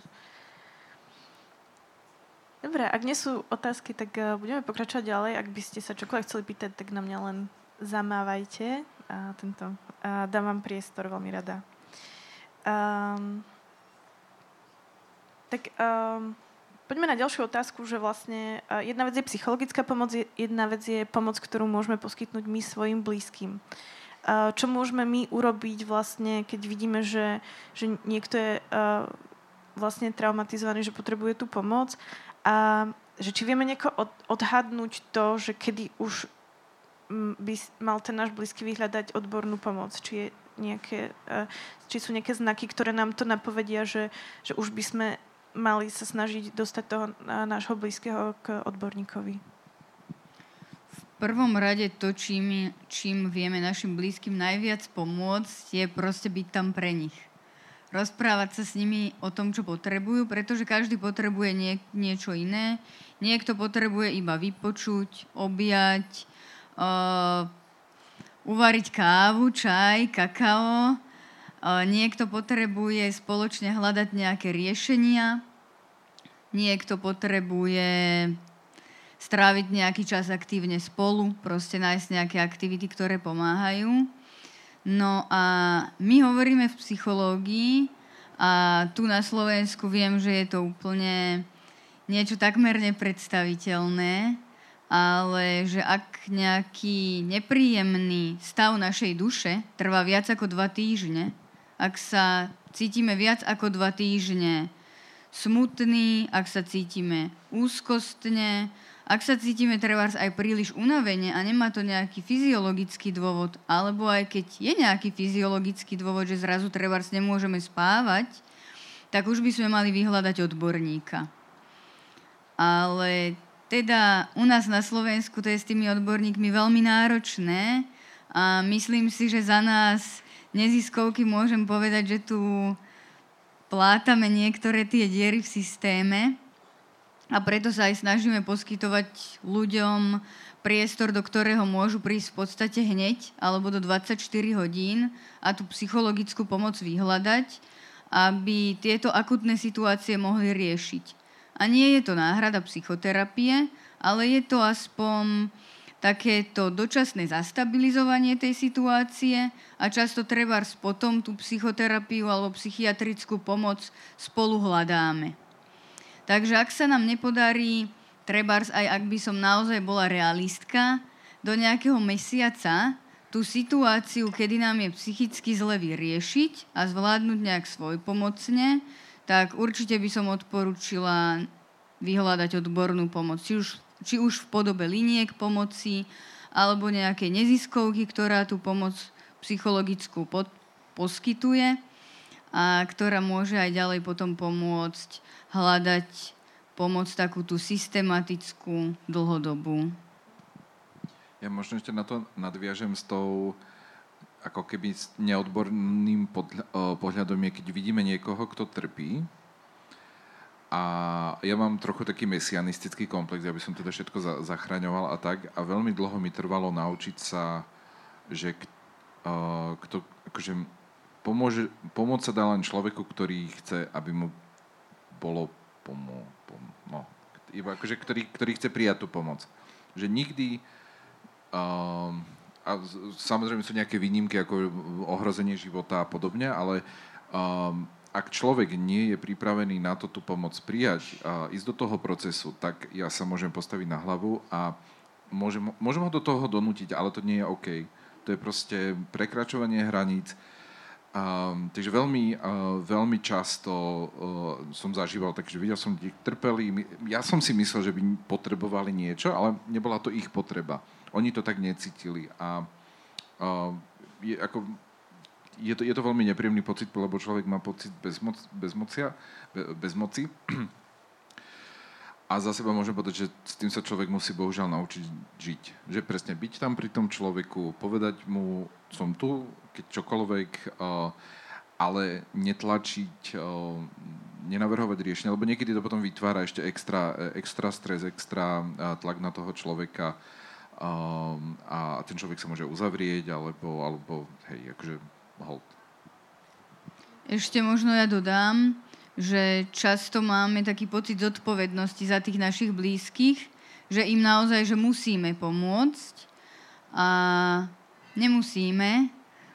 Dobre, ak nie sú otázky, tak uh, budeme pokračovať ďalej. Ak by ste sa čokoľvek chceli pýtať, tak na mňa len zamávajte. A tento, a dám vám priestor veľmi rada. Um, tak um, poďme na ďalšiu otázku, že vlastne uh, jedna vec je psychologická pomoc, jedna vec je pomoc, ktorú môžeme poskytnúť my svojim blízkym. Uh, čo môžeme my urobiť vlastne, keď vidíme, že, že niekto je vlastne traumatizovaný, že potrebuje tú pomoc? A že či vieme nejako odhadnúť to, že kedy už by mal ten náš blízky vyhľadať odbornú pomoc, či, je nejaké, či sú nejaké znaky, ktoré nám to napovedia, že, že už by sme mali sa snažiť dostať toho nášho blízkeho k odborníkovi prvom rade to, čím, čím vieme našim blízkym najviac pomôcť, je proste byť tam pre nich. rozprávať sa s nimi o tom, čo potrebujú, pretože každý potrebuje nie, niečo iné. Niekto potrebuje iba vypočuť, objať, uh, uvariť kávu, čaj, kakao. Uh, niekto potrebuje spoločne hľadať nejaké riešenia. Niekto potrebuje stráviť nejaký čas aktívne spolu, proste nájsť nejaké aktivity, ktoré pomáhajú. No a my hovoríme v psychológii a tu na Slovensku viem, že je to úplne niečo takmer nepredstaviteľné, ale že ak nejaký nepríjemný stav našej duše trvá viac ako dva týždne, ak sa cítime viac ako dva týždne smutný, ak sa cítime úzkostne, ak sa cítime trebárs aj príliš unavene a nemá to nejaký fyziologický dôvod, alebo aj keď je nejaký fyziologický dôvod, že zrazu trebárs nemôžeme spávať, tak už by sme mali vyhľadať odborníka. Ale teda u nás na Slovensku to je s tými odborníkmi veľmi náročné a myslím si, že za nás neziskovky môžem povedať, že tu plátame niektoré tie diery v systéme, a preto sa aj snažíme poskytovať ľuďom priestor, do ktorého môžu prísť v podstate hneď alebo do 24 hodín a tú psychologickú pomoc vyhľadať, aby tieto akutné situácie mohli riešiť. A nie je to náhrada psychoterapie, ale je to aspoň takéto dočasné zastabilizovanie tej situácie a často treba potom tú psychoterapiu alebo psychiatrickú pomoc spolu hľadáme. Takže ak sa nám nepodarí, trebárs aj ak by som naozaj bola realistka, do nejakého mesiaca tú situáciu, kedy nám je psychicky zle vyriešiť a zvládnuť nejak svoj pomocne, tak určite by som odporúčila vyhľadať odbornú pomoc. Či už, či už v podobe liniek pomoci, alebo nejakej neziskovky, ktorá tú pomoc psychologickú pod, poskytuje a ktorá môže aj ďalej potom pomôcť hľadať pomoc takú tú systematickú, dlhodobú. Ja možno ešte na to nadviažem s tou ako keby neodborným pohľadom je, keď vidíme niekoho, kto trpí, a ja mám trochu taký mesianistický komplex, aby som teda všetko za, zachraňoval a tak. A veľmi dlho mi trvalo naučiť sa, že uh, kto, akože pomôže, pomôcť sa dá len človeku, ktorý chce, aby mu bolo pomo, pom, no, iba akože, ktorý, ktorý chce prijať tú pomoc. Že nikdy um, a samozrejme sú nejaké výnimky ako ohrozenie života a podobne, ale um, ak človek nie je pripravený na to tú pomoc prijať a ísť do toho procesu, tak ja sa môžem postaviť na hlavu a môžem, môžem ho do toho donútiť, ale to nie je OK. To je proste prekračovanie hraníc, Um, takže veľmi, uh, veľmi často uh, som zažíval, takže videl som ľudí trpeli. Ja som si myslel, že by potrebovali niečo, ale nebola to ich potreba. Oni to tak necítili. A uh, je, ako, je, to, je to veľmi nepríjemný pocit, lebo človek má pocit bezmoc, bezmocia, be, bezmoci. A za seba môžem povedať, že s tým sa človek musí bohužiaľ naučiť žiť. Že presne byť tam pri tom človeku, povedať mu, som tu, keď čokoľvek, ale netlačiť, nenavrhovať riešenie, lebo niekedy to potom vytvára ešte extra, extra stres, extra tlak na toho človeka a ten človek sa môže uzavrieť, alebo, alebo hej, akože hold. Ešte možno ja dodám, že často máme taký pocit zodpovednosti za tých našich blízkych, že im naozaj, že musíme pomôcť a nemusíme,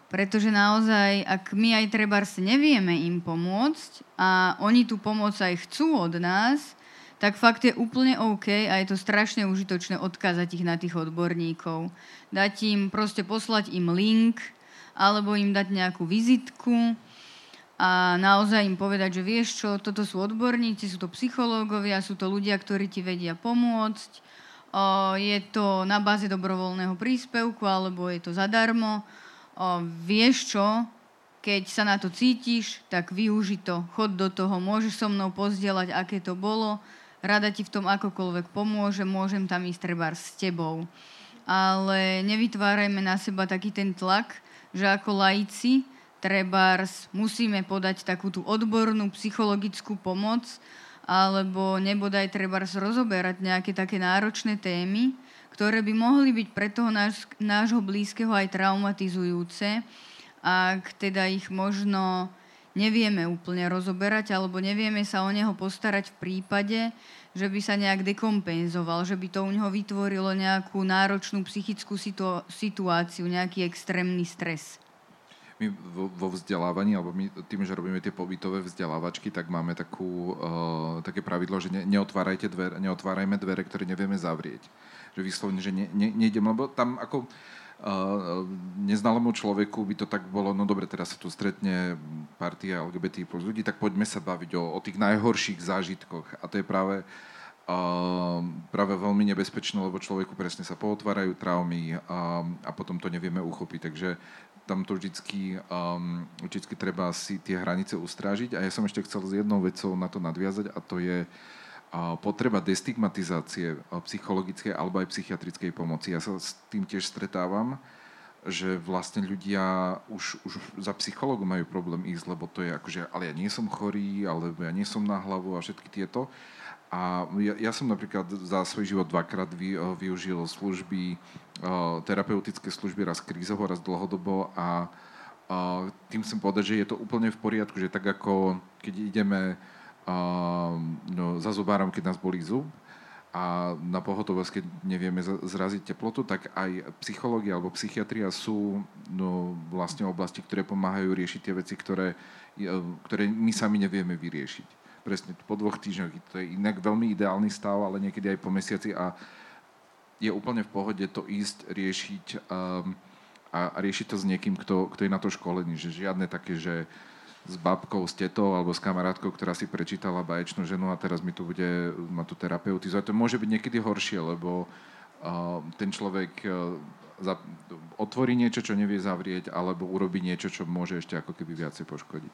pretože naozaj, ak my aj treba nevieme im pomôcť a oni tú pomoc aj chcú od nás, tak fakt je úplne OK a je to strašne užitočné odkázať ich na tých odborníkov. Dať im, proste poslať im link, alebo im dať nejakú vizitku a naozaj im povedať, že vieš čo, toto sú odborníci, sú to psychológovia, sú to ľudia, ktorí ti vedia pomôcť. O, je to na báze dobrovoľného príspevku, alebo je to zadarmo o, vieš čo, keď sa na to cítiš, tak využi to, chod do toho, môžeš so mnou pozdieľať, aké to bolo, rada ti v tom akokoľvek pomôže, môžem tam ísť treba s tebou. Ale nevytvárajme na seba taký ten tlak, že ako laici trebárs musíme podať takú tú odbornú psychologickú pomoc, alebo nebodaj trebárs rozoberať nejaké také náročné témy, ktoré by mohli byť pre toho náš, nášho blízkeho aj traumatizujúce, ak teda ich možno nevieme úplne rozoberať alebo nevieme sa o neho postarať v prípade, že by sa nejak dekompenzoval, že by to u neho vytvorilo nejakú náročnú psychickú situ- situáciu, nejaký extrémny stres. My vo, vzdelávaní, alebo my tým, že robíme tie pobytové vzdelávačky, tak máme takú, uh, také pravidlo, že ne, neotvárajte dvere, neotvárajme dvere, ktoré nevieme zavrieť že vyslovene, že ne, ne, nejdem, lebo tam ako uh, neznalomu človeku by to tak bolo, no dobre, teraz sa tu stretne partia LGBT plus ľudí, tak poďme sa baviť o, o tých najhorších zážitkoch. A to je práve, uh, práve veľmi nebezpečné, lebo človeku presne sa pootvárajú traumy a, a potom to nevieme uchopiť. Takže tam to vždycky, um, vždycky treba si tie hranice ustrážiť. A ja som ešte chcel s jednou vecou na to nadviazať a to je uh, potreba destigmatizácie psychologickej alebo aj psychiatrickej pomoci. Ja sa s tým tiež stretávam, že vlastne ľudia už, už za psychológu majú problém ísť, lebo to je akože, ale ja nie som chorý, alebo ja nie som na hlavu a všetky tieto. A ja, ja som napríklad za svoj život dvakrát vy, využil služby, terapeutické služby, raz krízovo, raz dlhodobo a, a tým chcem povedať, že je to úplne v poriadku, že tak ako keď ideme no, za zubárom, keď nás bolí zub a na pohotovosť, keď nevieme zraziť teplotu, tak aj psychológia alebo psychiatria sú no, vlastne oblasti, ktoré pomáhajú riešiť tie veci, ktoré, ktoré my sami nevieme vyriešiť. Presne po dvoch týždňoch. To je inak veľmi ideálny stav, ale niekedy aj po mesiaci a je úplne v pohode to ísť riešiť um, a, riešiť to s niekým, kto, kto je na to školený. Že žiadne také, že s babkou, s tetou alebo s kamarátkou, ktorá si prečítala baječnú ženu a teraz mi tu bude ma tu terapeutizovať. To môže byť niekedy horšie, lebo uh, ten človek uh, za, otvorí niečo, čo nevie zavrieť, alebo urobí niečo, čo môže ešte ako keby viacej poškodiť.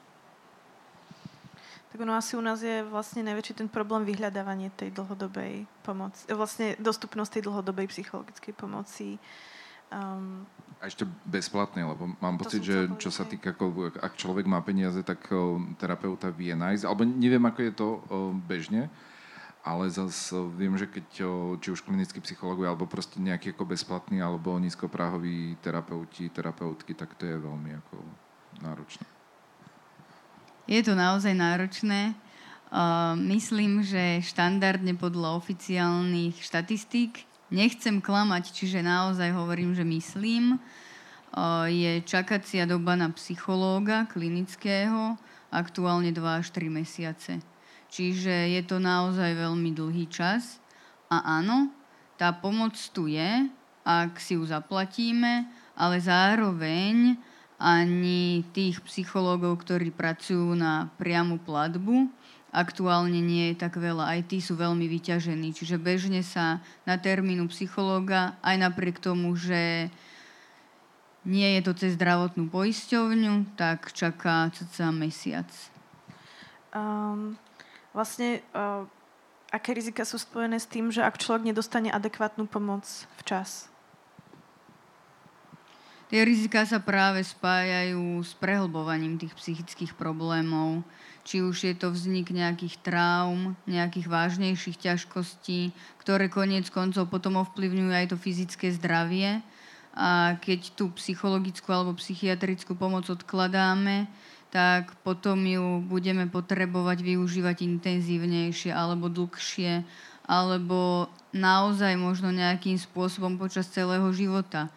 Tak ono asi u nás je vlastne najväčší ten problém vyhľadávanie tej dlhodobej pomoci, vlastne dostupnosť tej dlhodobej psychologickej pomoci. Um, a ešte bezplatne, lebo mám pocit, že čo sa týka, ak človek má peniaze, tak terapeuta vie nájsť. Alebo neviem, ako je to bežne, ale zase viem, že keď či už klinickí psychológovia, alebo proste nejaký ako bezplatný, alebo nízkopráhoví terapeuti, terapeutky, tak to je veľmi ako náročné. Je to naozaj náročné. Uh, myslím, že štandardne podľa oficiálnych štatistík Nechcem klamať, čiže naozaj hovorím, že myslím. Je čakacia doba na psychológa klinického aktuálne 2 až 3 mesiace. Čiže je to naozaj veľmi dlhý čas. A áno, tá pomoc tu je, ak si ju zaplatíme, ale zároveň ani tých psychológov, ktorí pracujú na priamu platbu, aktuálne nie je tak veľa. Aj tí sú veľmi vyťažení. Čiže bežne sa na termínu psychológa, aj napriek tomu, že nie je to cez zdravotnú poisťovňu, tak čaká cca mesiac. Um, vlastne, uh, aké rizika sú spojené s tým, že ak človek nedostane adekvátnu pomoc včas? Tie rizika sa práve spájajú s prehlbovaním tých psychických problémov či už je to vznik nejakých traum, nejakých vážnejších ťažkostí, ktoré koniec koncov potom ovplyvňujú aj to fyzické zdravie. A keď tú psychologickú alebo psychiatrickú pomoc odkladáme, tak potom ju budeme potrebovať využívať intenzívnejšie alebo dlhšie, alebo naozaj možno nejakým spôsobom počas celého života.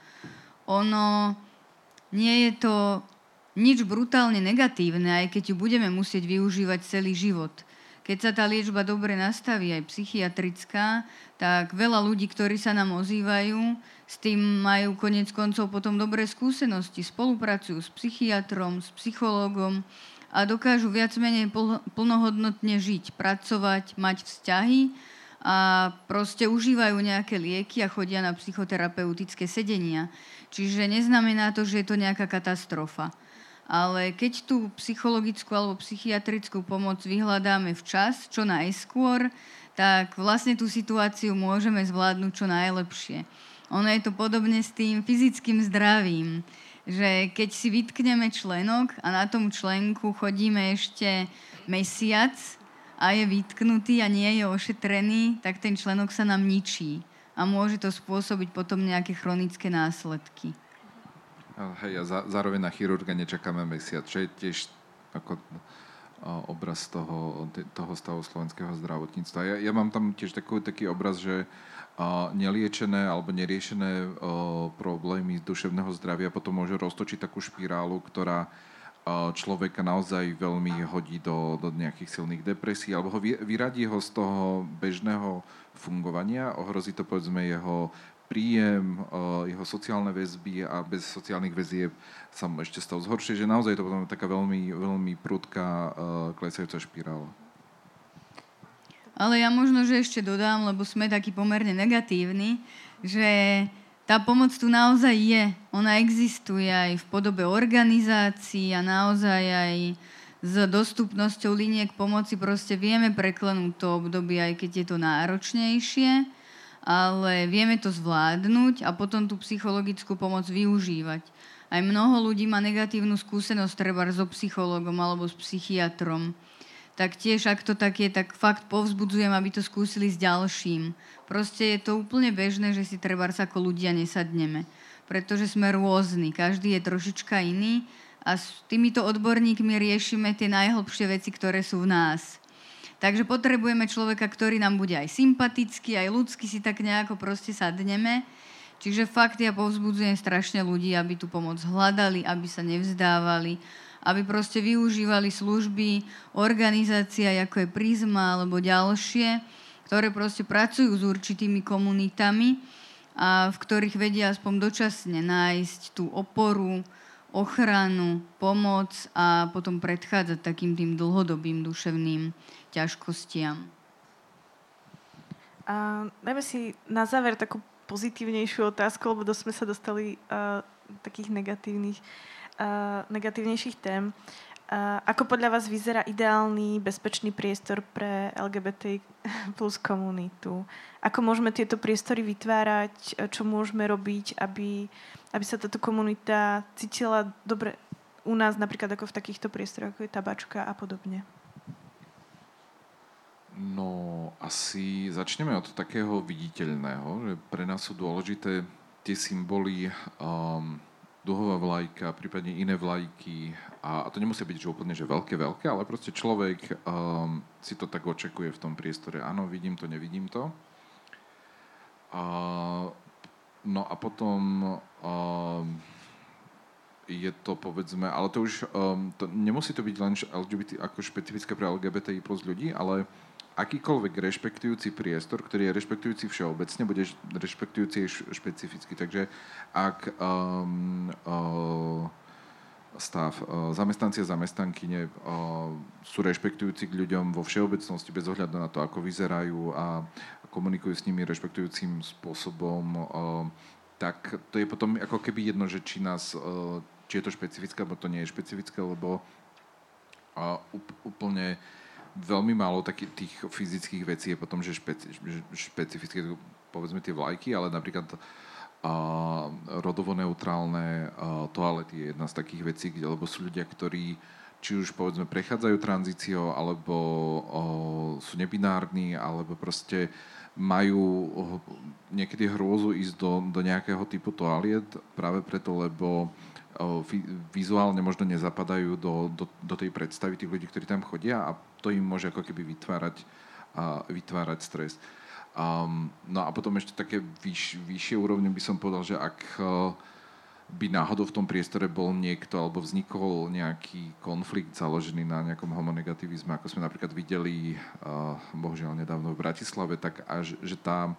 Ono nie je to nič brutálne negatívne, aj keď ju budeme musieť využívať celý život. Keď sa tá liečba dobre nastaví, aj psychiatrická, tak veľa ľudí, ktorí sa nám ozývajú, s tým majú konec koncov potom dobré skúsenosti, spolupracujú s psychiatrom, s psychológom a dokážu viac menej plnohodnotne žiť, pracovať, mať vzťahy a proste užívajú nejaké lieky a chodia na psychoterapeutické sedenia. Čiže neznamená to, že je to nejaká katastrofa. Ale keď tú psychologickú alebo psychiatrickú pomoc vyhľadáme včas, čo najskôr, tak vlastne tú situáciu môžeme zvládnuť čo najlepšie. Ono je to podobne s tým fyzickým zdravím. že keď si vytkneme členok a na tom členku chodíme ešte mesiac a je vytknutý a nie je ošetrený, tak ten členok sa nám ničí a môže to spôsobiť potom nejaké chronické následky. Hej, a za, zároveň na chirurga nečakáme mesiac, čo je tiež ako obraz toho, toho stavu slovenského zdravotníctva. Ja, ja mám tam tiež taký, taký obraz, že a neliečené alebo neriešené o, problémy duševného zdravia potom môže roztočiť takú špirálu, ktorá o, človeka naozaj veľmi hodí do, do nejakých silných depresí alebo ho vy, vyradí ho z toho bežného fungovania, ohrozí to povedzme jeho príjem, jeho sociálne väzby a bez sociálnych väzieb sa mu ešte stav zhoršie, že naozaj je to potom taká veľmi, veľmi prudká klesajúca špirála. Ale ja možno, že ešte dodám, lebo sme takí pomerne negatívni, že tá pomoc tu naozaj je. Ona existuje aj v podobe organizácií a naozaj aj s dostupnosťou liniek pomoci proste vieme preklenúť to obdobie, aj keď je to náročnejšie, ale vieme to zvládnuť a potom tú psychologickú pomoc využívať. Aj mnoho ľudí má negatívnu skúsenosť treba so psychologom alebo s psychiatrom tak tiež, ak to tak je, tak fakt povzbudzujem, aby to skúsili s ďalším. Proste je to úplne bežné, že si treba ako ľudia nesadneme. Pretože sme rôzni, každý je trošička iný a s týmito odborníkmi riešime tie najhlbšie veci, ktoré sú v nás. Takže potrebujeme človeka, ktorý nám bude aj sympatický, aj ľudský si tak nejako proste sadneme. Čiže fakt ja povzbudzujem strašne ľudí, aby tú pomoc hľadali, aby sa nevzdávali, aby proste využívali služby organizácia ako je Prisma alebo ďalšie, ktoré proste pracujú s určitými komunitami a v ktorých vedia aspoň dočasne nájsť tú oporu, ochranu, pomoc a potom predchádzať takým tým dlhodobým duševným ťažkostiam. A dajme si na záver takú pozitívnejšiu otázku, lebo dosť sme sa dostali uh, takých negatívnych. Uh, negatívnejších tém. Ako podľa vás vyzerá ideálny, bezpečný priestor pre LGBT plus komunitu? Ako môžeme tieto priestory vytvárať? Čo môžeme robiť, aby, aby sa táto komunita cítila dobre u nás, napríklad ako v takýchto priestoroch, ako je tabačka a podobne? No, asi začneme od takého viditeľného, že pre nás sú dôležité tie symboly um, duhová vlajka, prípadne iné vlajky. A, a to nemusí byť že úplne že veľké, veľké, ale proste človek um, si to tak očekuje v tom priestore. Áno, vidím to, nevidím to. A, no a potom um, je to povedzme, ale to už um, to, nemusí to byť len LGBT ako špecifické pre LGBTI plus ľudí, ale akýkoľvek rešpektujúci priestor, ktorý je rešpektujúci všeobecne, bude rešpektujúci špecificky. Takže ak um, uh, stav, uh, zamestnanci a zamestnankyne uh, sú rešpektujúci k ľuďom vo všeobecnosti bez ohľadu na to, ako vyzerajú a komunikujú s nimi rešpektujúcim spôsobom, uh, tak to je potom ako keby jedno, že či nás, uh, či je to špecifické, alebo to nie je špecifické, lebo uh, úplne veľmi málo takých tých fyzických vecí je potom, že, špeci, špecifické, povedzme tie vlajky, ale napríklad a rodovo neutrálne a, toalety je jedna z takých vecí, kde, lebo sú ľudia, ktorí či už povedzme prechádzajú tranzíciou, alebo o, sú nebinárni, alebo proste majú niekedy hrôzu ísť do, do nejakého typu toaliet práve preto, lebo vizuálne možno nezapadajú do, do, do tej predstavy tých ľudí, ktorí tam chodia a to im môže ako keby vytvárať, uh, vytvárať stres. Um, no a potom ešte také vyš, vyššie úrovne by som povedal, že ak uh, by náhodou v tom priestore bol niekto alebo vznikol nejaký konflikt založený na nejakom homonegativizme, ako sme napríklad videli uh, bohužiaľ nedávno v Bratislave, tak až, že tá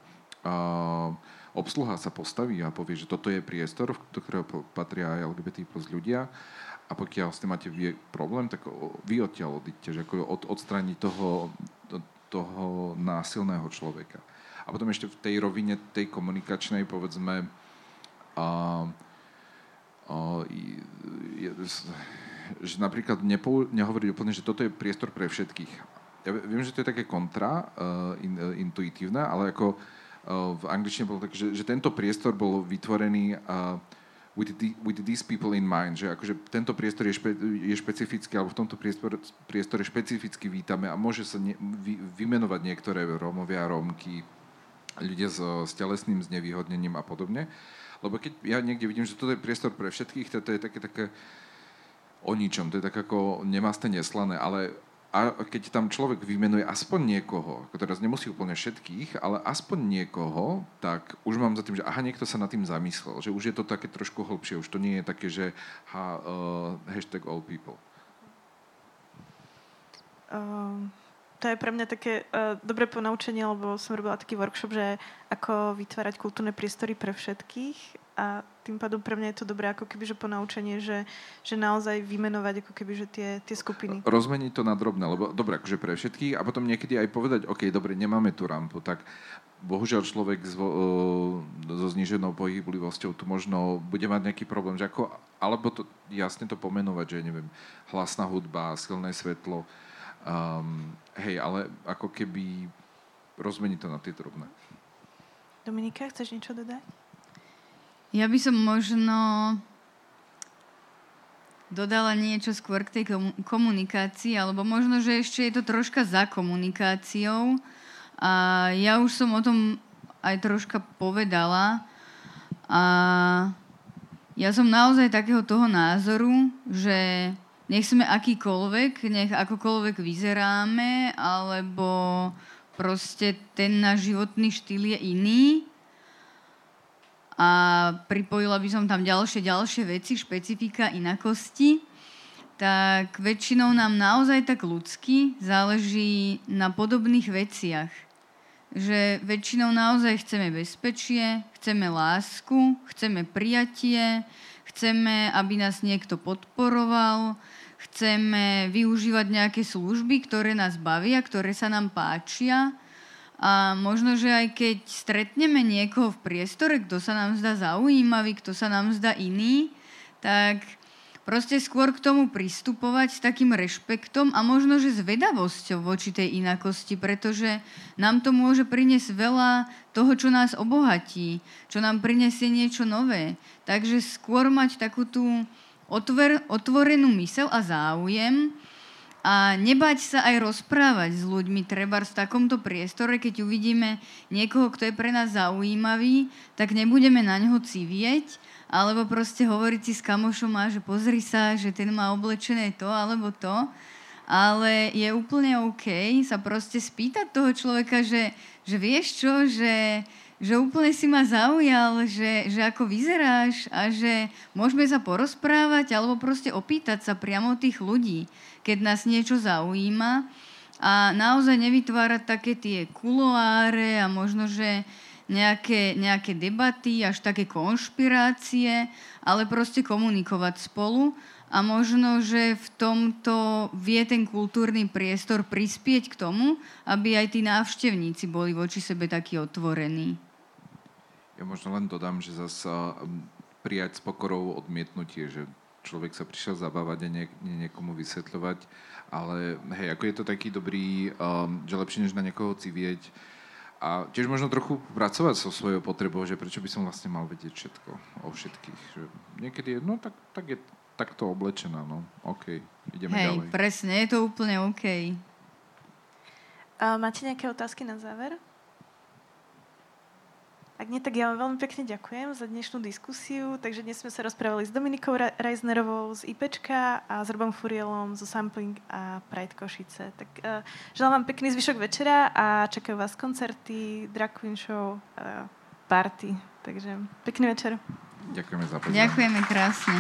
uh, obsluha sa postaví a povie, že toto je priestor, do ktorého patria aj LGBT plus ľudia a pokiaľ s tým máte problém, tak vy odtiaľ odíďte, že ako od, odstrániť toho, toho násilného človeka. A potom ešte v tej rovine, tej komunikačnej, povedzme, a, a, je, že napríklad nepou, nehovoriť úplne, že toto je priestor pre všetkých. Ja viem, že to je také kontra, uh, in, uh, ale ako v angličtine bolo tak, že, že tento priestor bol vytvorený uh, with, the, with these people in mind, že akože tento priestor je, špe, je špecifický, alebo v tomto priestore, priestore špecificky vítame a môže sa ne, vy, vymenovať niektoré Rómovia, Rómky, ľudia s, s telesným znevýhodnením a podobne. Lebo keď ja niekde vidím, že toto je priestor pre všetkých, to, to je také, také o ničom, to je tak ako nemasté neslané, ale a keď tam človek vymenuje aspoň niekoho, ako teraz nemusí úplne všetkých, ale aspoň niekoho, tak už mám za tým, že aha, niekto sa nad tým zamyslel, že už je to také trošku hlbšie, už to nie je také, že ha, uh, hashtag all people. Um, to je pre mňa také uh, dobré ponaučenie, lebo som robila taký workshop, že ako vytvárať kultúrne priestory pre všetkých a tým pádom pre mňa je to dobré ako keby, že ponaučenie, že, že naozaj vymenovať ako keby, že tie, tie skupiny. Rozmeniť to na drobné, lebo dobre, akože pre všetkých a potom niekedy aj povedať, OK, dobre, nemáme tú rampu, tak bohužiaľ človek so, so zniženou pohyblivosťou tu možno bude mať nejaký problém, že ako, alebo to jasne to pomenovať, že neviem, hlasná hudba, silné svetlo, um, hej, ale ako keby rozmeniť to na tie drobné. Dominika, chceš niečo dodať? Ja by som možno dodala niečo skôr k tej komunikácii, alebo možno, že ešte je to troška za komunikáciou. A ja už som o tom aj troška povedala. A ja som naozaj takého toho názoru, že nech sme akýkoľvek, nech akokoľvek vyzeráme, alebo proste ten náš životný štýl je iný, a pripojila by som tam ďalšie, ďalšie veci, špecifika inakosti, tak väčšinou nám naozaj tak ľudsky záleží na podobných veciach. Že väčšinou naozaj chceme bezpečie, chceme lásku, chceme prijatie, chceme, aby nás niekto podporoval, chceme využívať nejaké služby, ktoré nás bavia, ktoré sa nám páčia a možno, že aj keď stretneme niekoho v priestore, kto sa nám zdá zaujímavý, kto sa nám zdá iný, tak proste skôr k tomu pristupovať s takým rešpektom a možno, že s vedavosťou voči tej inakosti, pretože nám to môže priniesť veľa toho, čo nás obohatí, čo nám prinesie niečo nové. Takže skôr mať takú tú otver, otvorenú mysel a záujem a nebať sa aj rozprávať s ľuďmi, treba v takomto priestore, keď uvidíme niekoho, kto je pre nás zaujímavý, tak nebudeme na neho civieť, alebo proste hovoriť si s kamošom a že pozri sa, že ten má oblečené to alebo to, ale je úplne OK sa proste spýtať toho človeka, že, že vieš čo, že, že úplne si ma zaujal, že, že ako vyzeráš a že môžeme sa porozprávať alebo proste opýtať sa priamo tých ľudí keď nás niečo zaujíma a naozaj nevytvárať také tie kuloáre a možno, že nejaké, nejaké debaty, až také konšpirácie, ale proste komunikovať spolu a možno, že v tomto vie ten kultúrny priestor prispieť k tomu, aby aj tí návštevníci boli voči sebe takí otvorení. Ja možno len dodám, že zase prijať s pokorou odmietnutie, že človek sa prišiel zabávať a nie, nie niekomu vysvetľovať, ale hej, ako je to taký dobrý, um, že lepšie než na niekoho civieť a tiež možno trochu pracovať so svojou potrebou, že prečo by som vlastne mal vedieť všetko o všetkých. Že niekedy je, no tak, tak je takto oblečená, no OK, ideme hej, ďalej. presne, je to úplne OK. A máte nejaké otázky na záver? Ak nie, tak ja vám veľmi pekne ďakujem za dnešnú diskusiu. Takže dnes sme sa rozprávali s Dominikou Reisnerovou z IPčka a s Robom Furielom zo Sampling a Pride Košice. Tak uh, želám vám pekný zvyšok večera a čakajú vás koncerty, drag queen show, uh, party. Takže pekný večer. Ďakujeme za pozornosť. Ďakujeme krásne.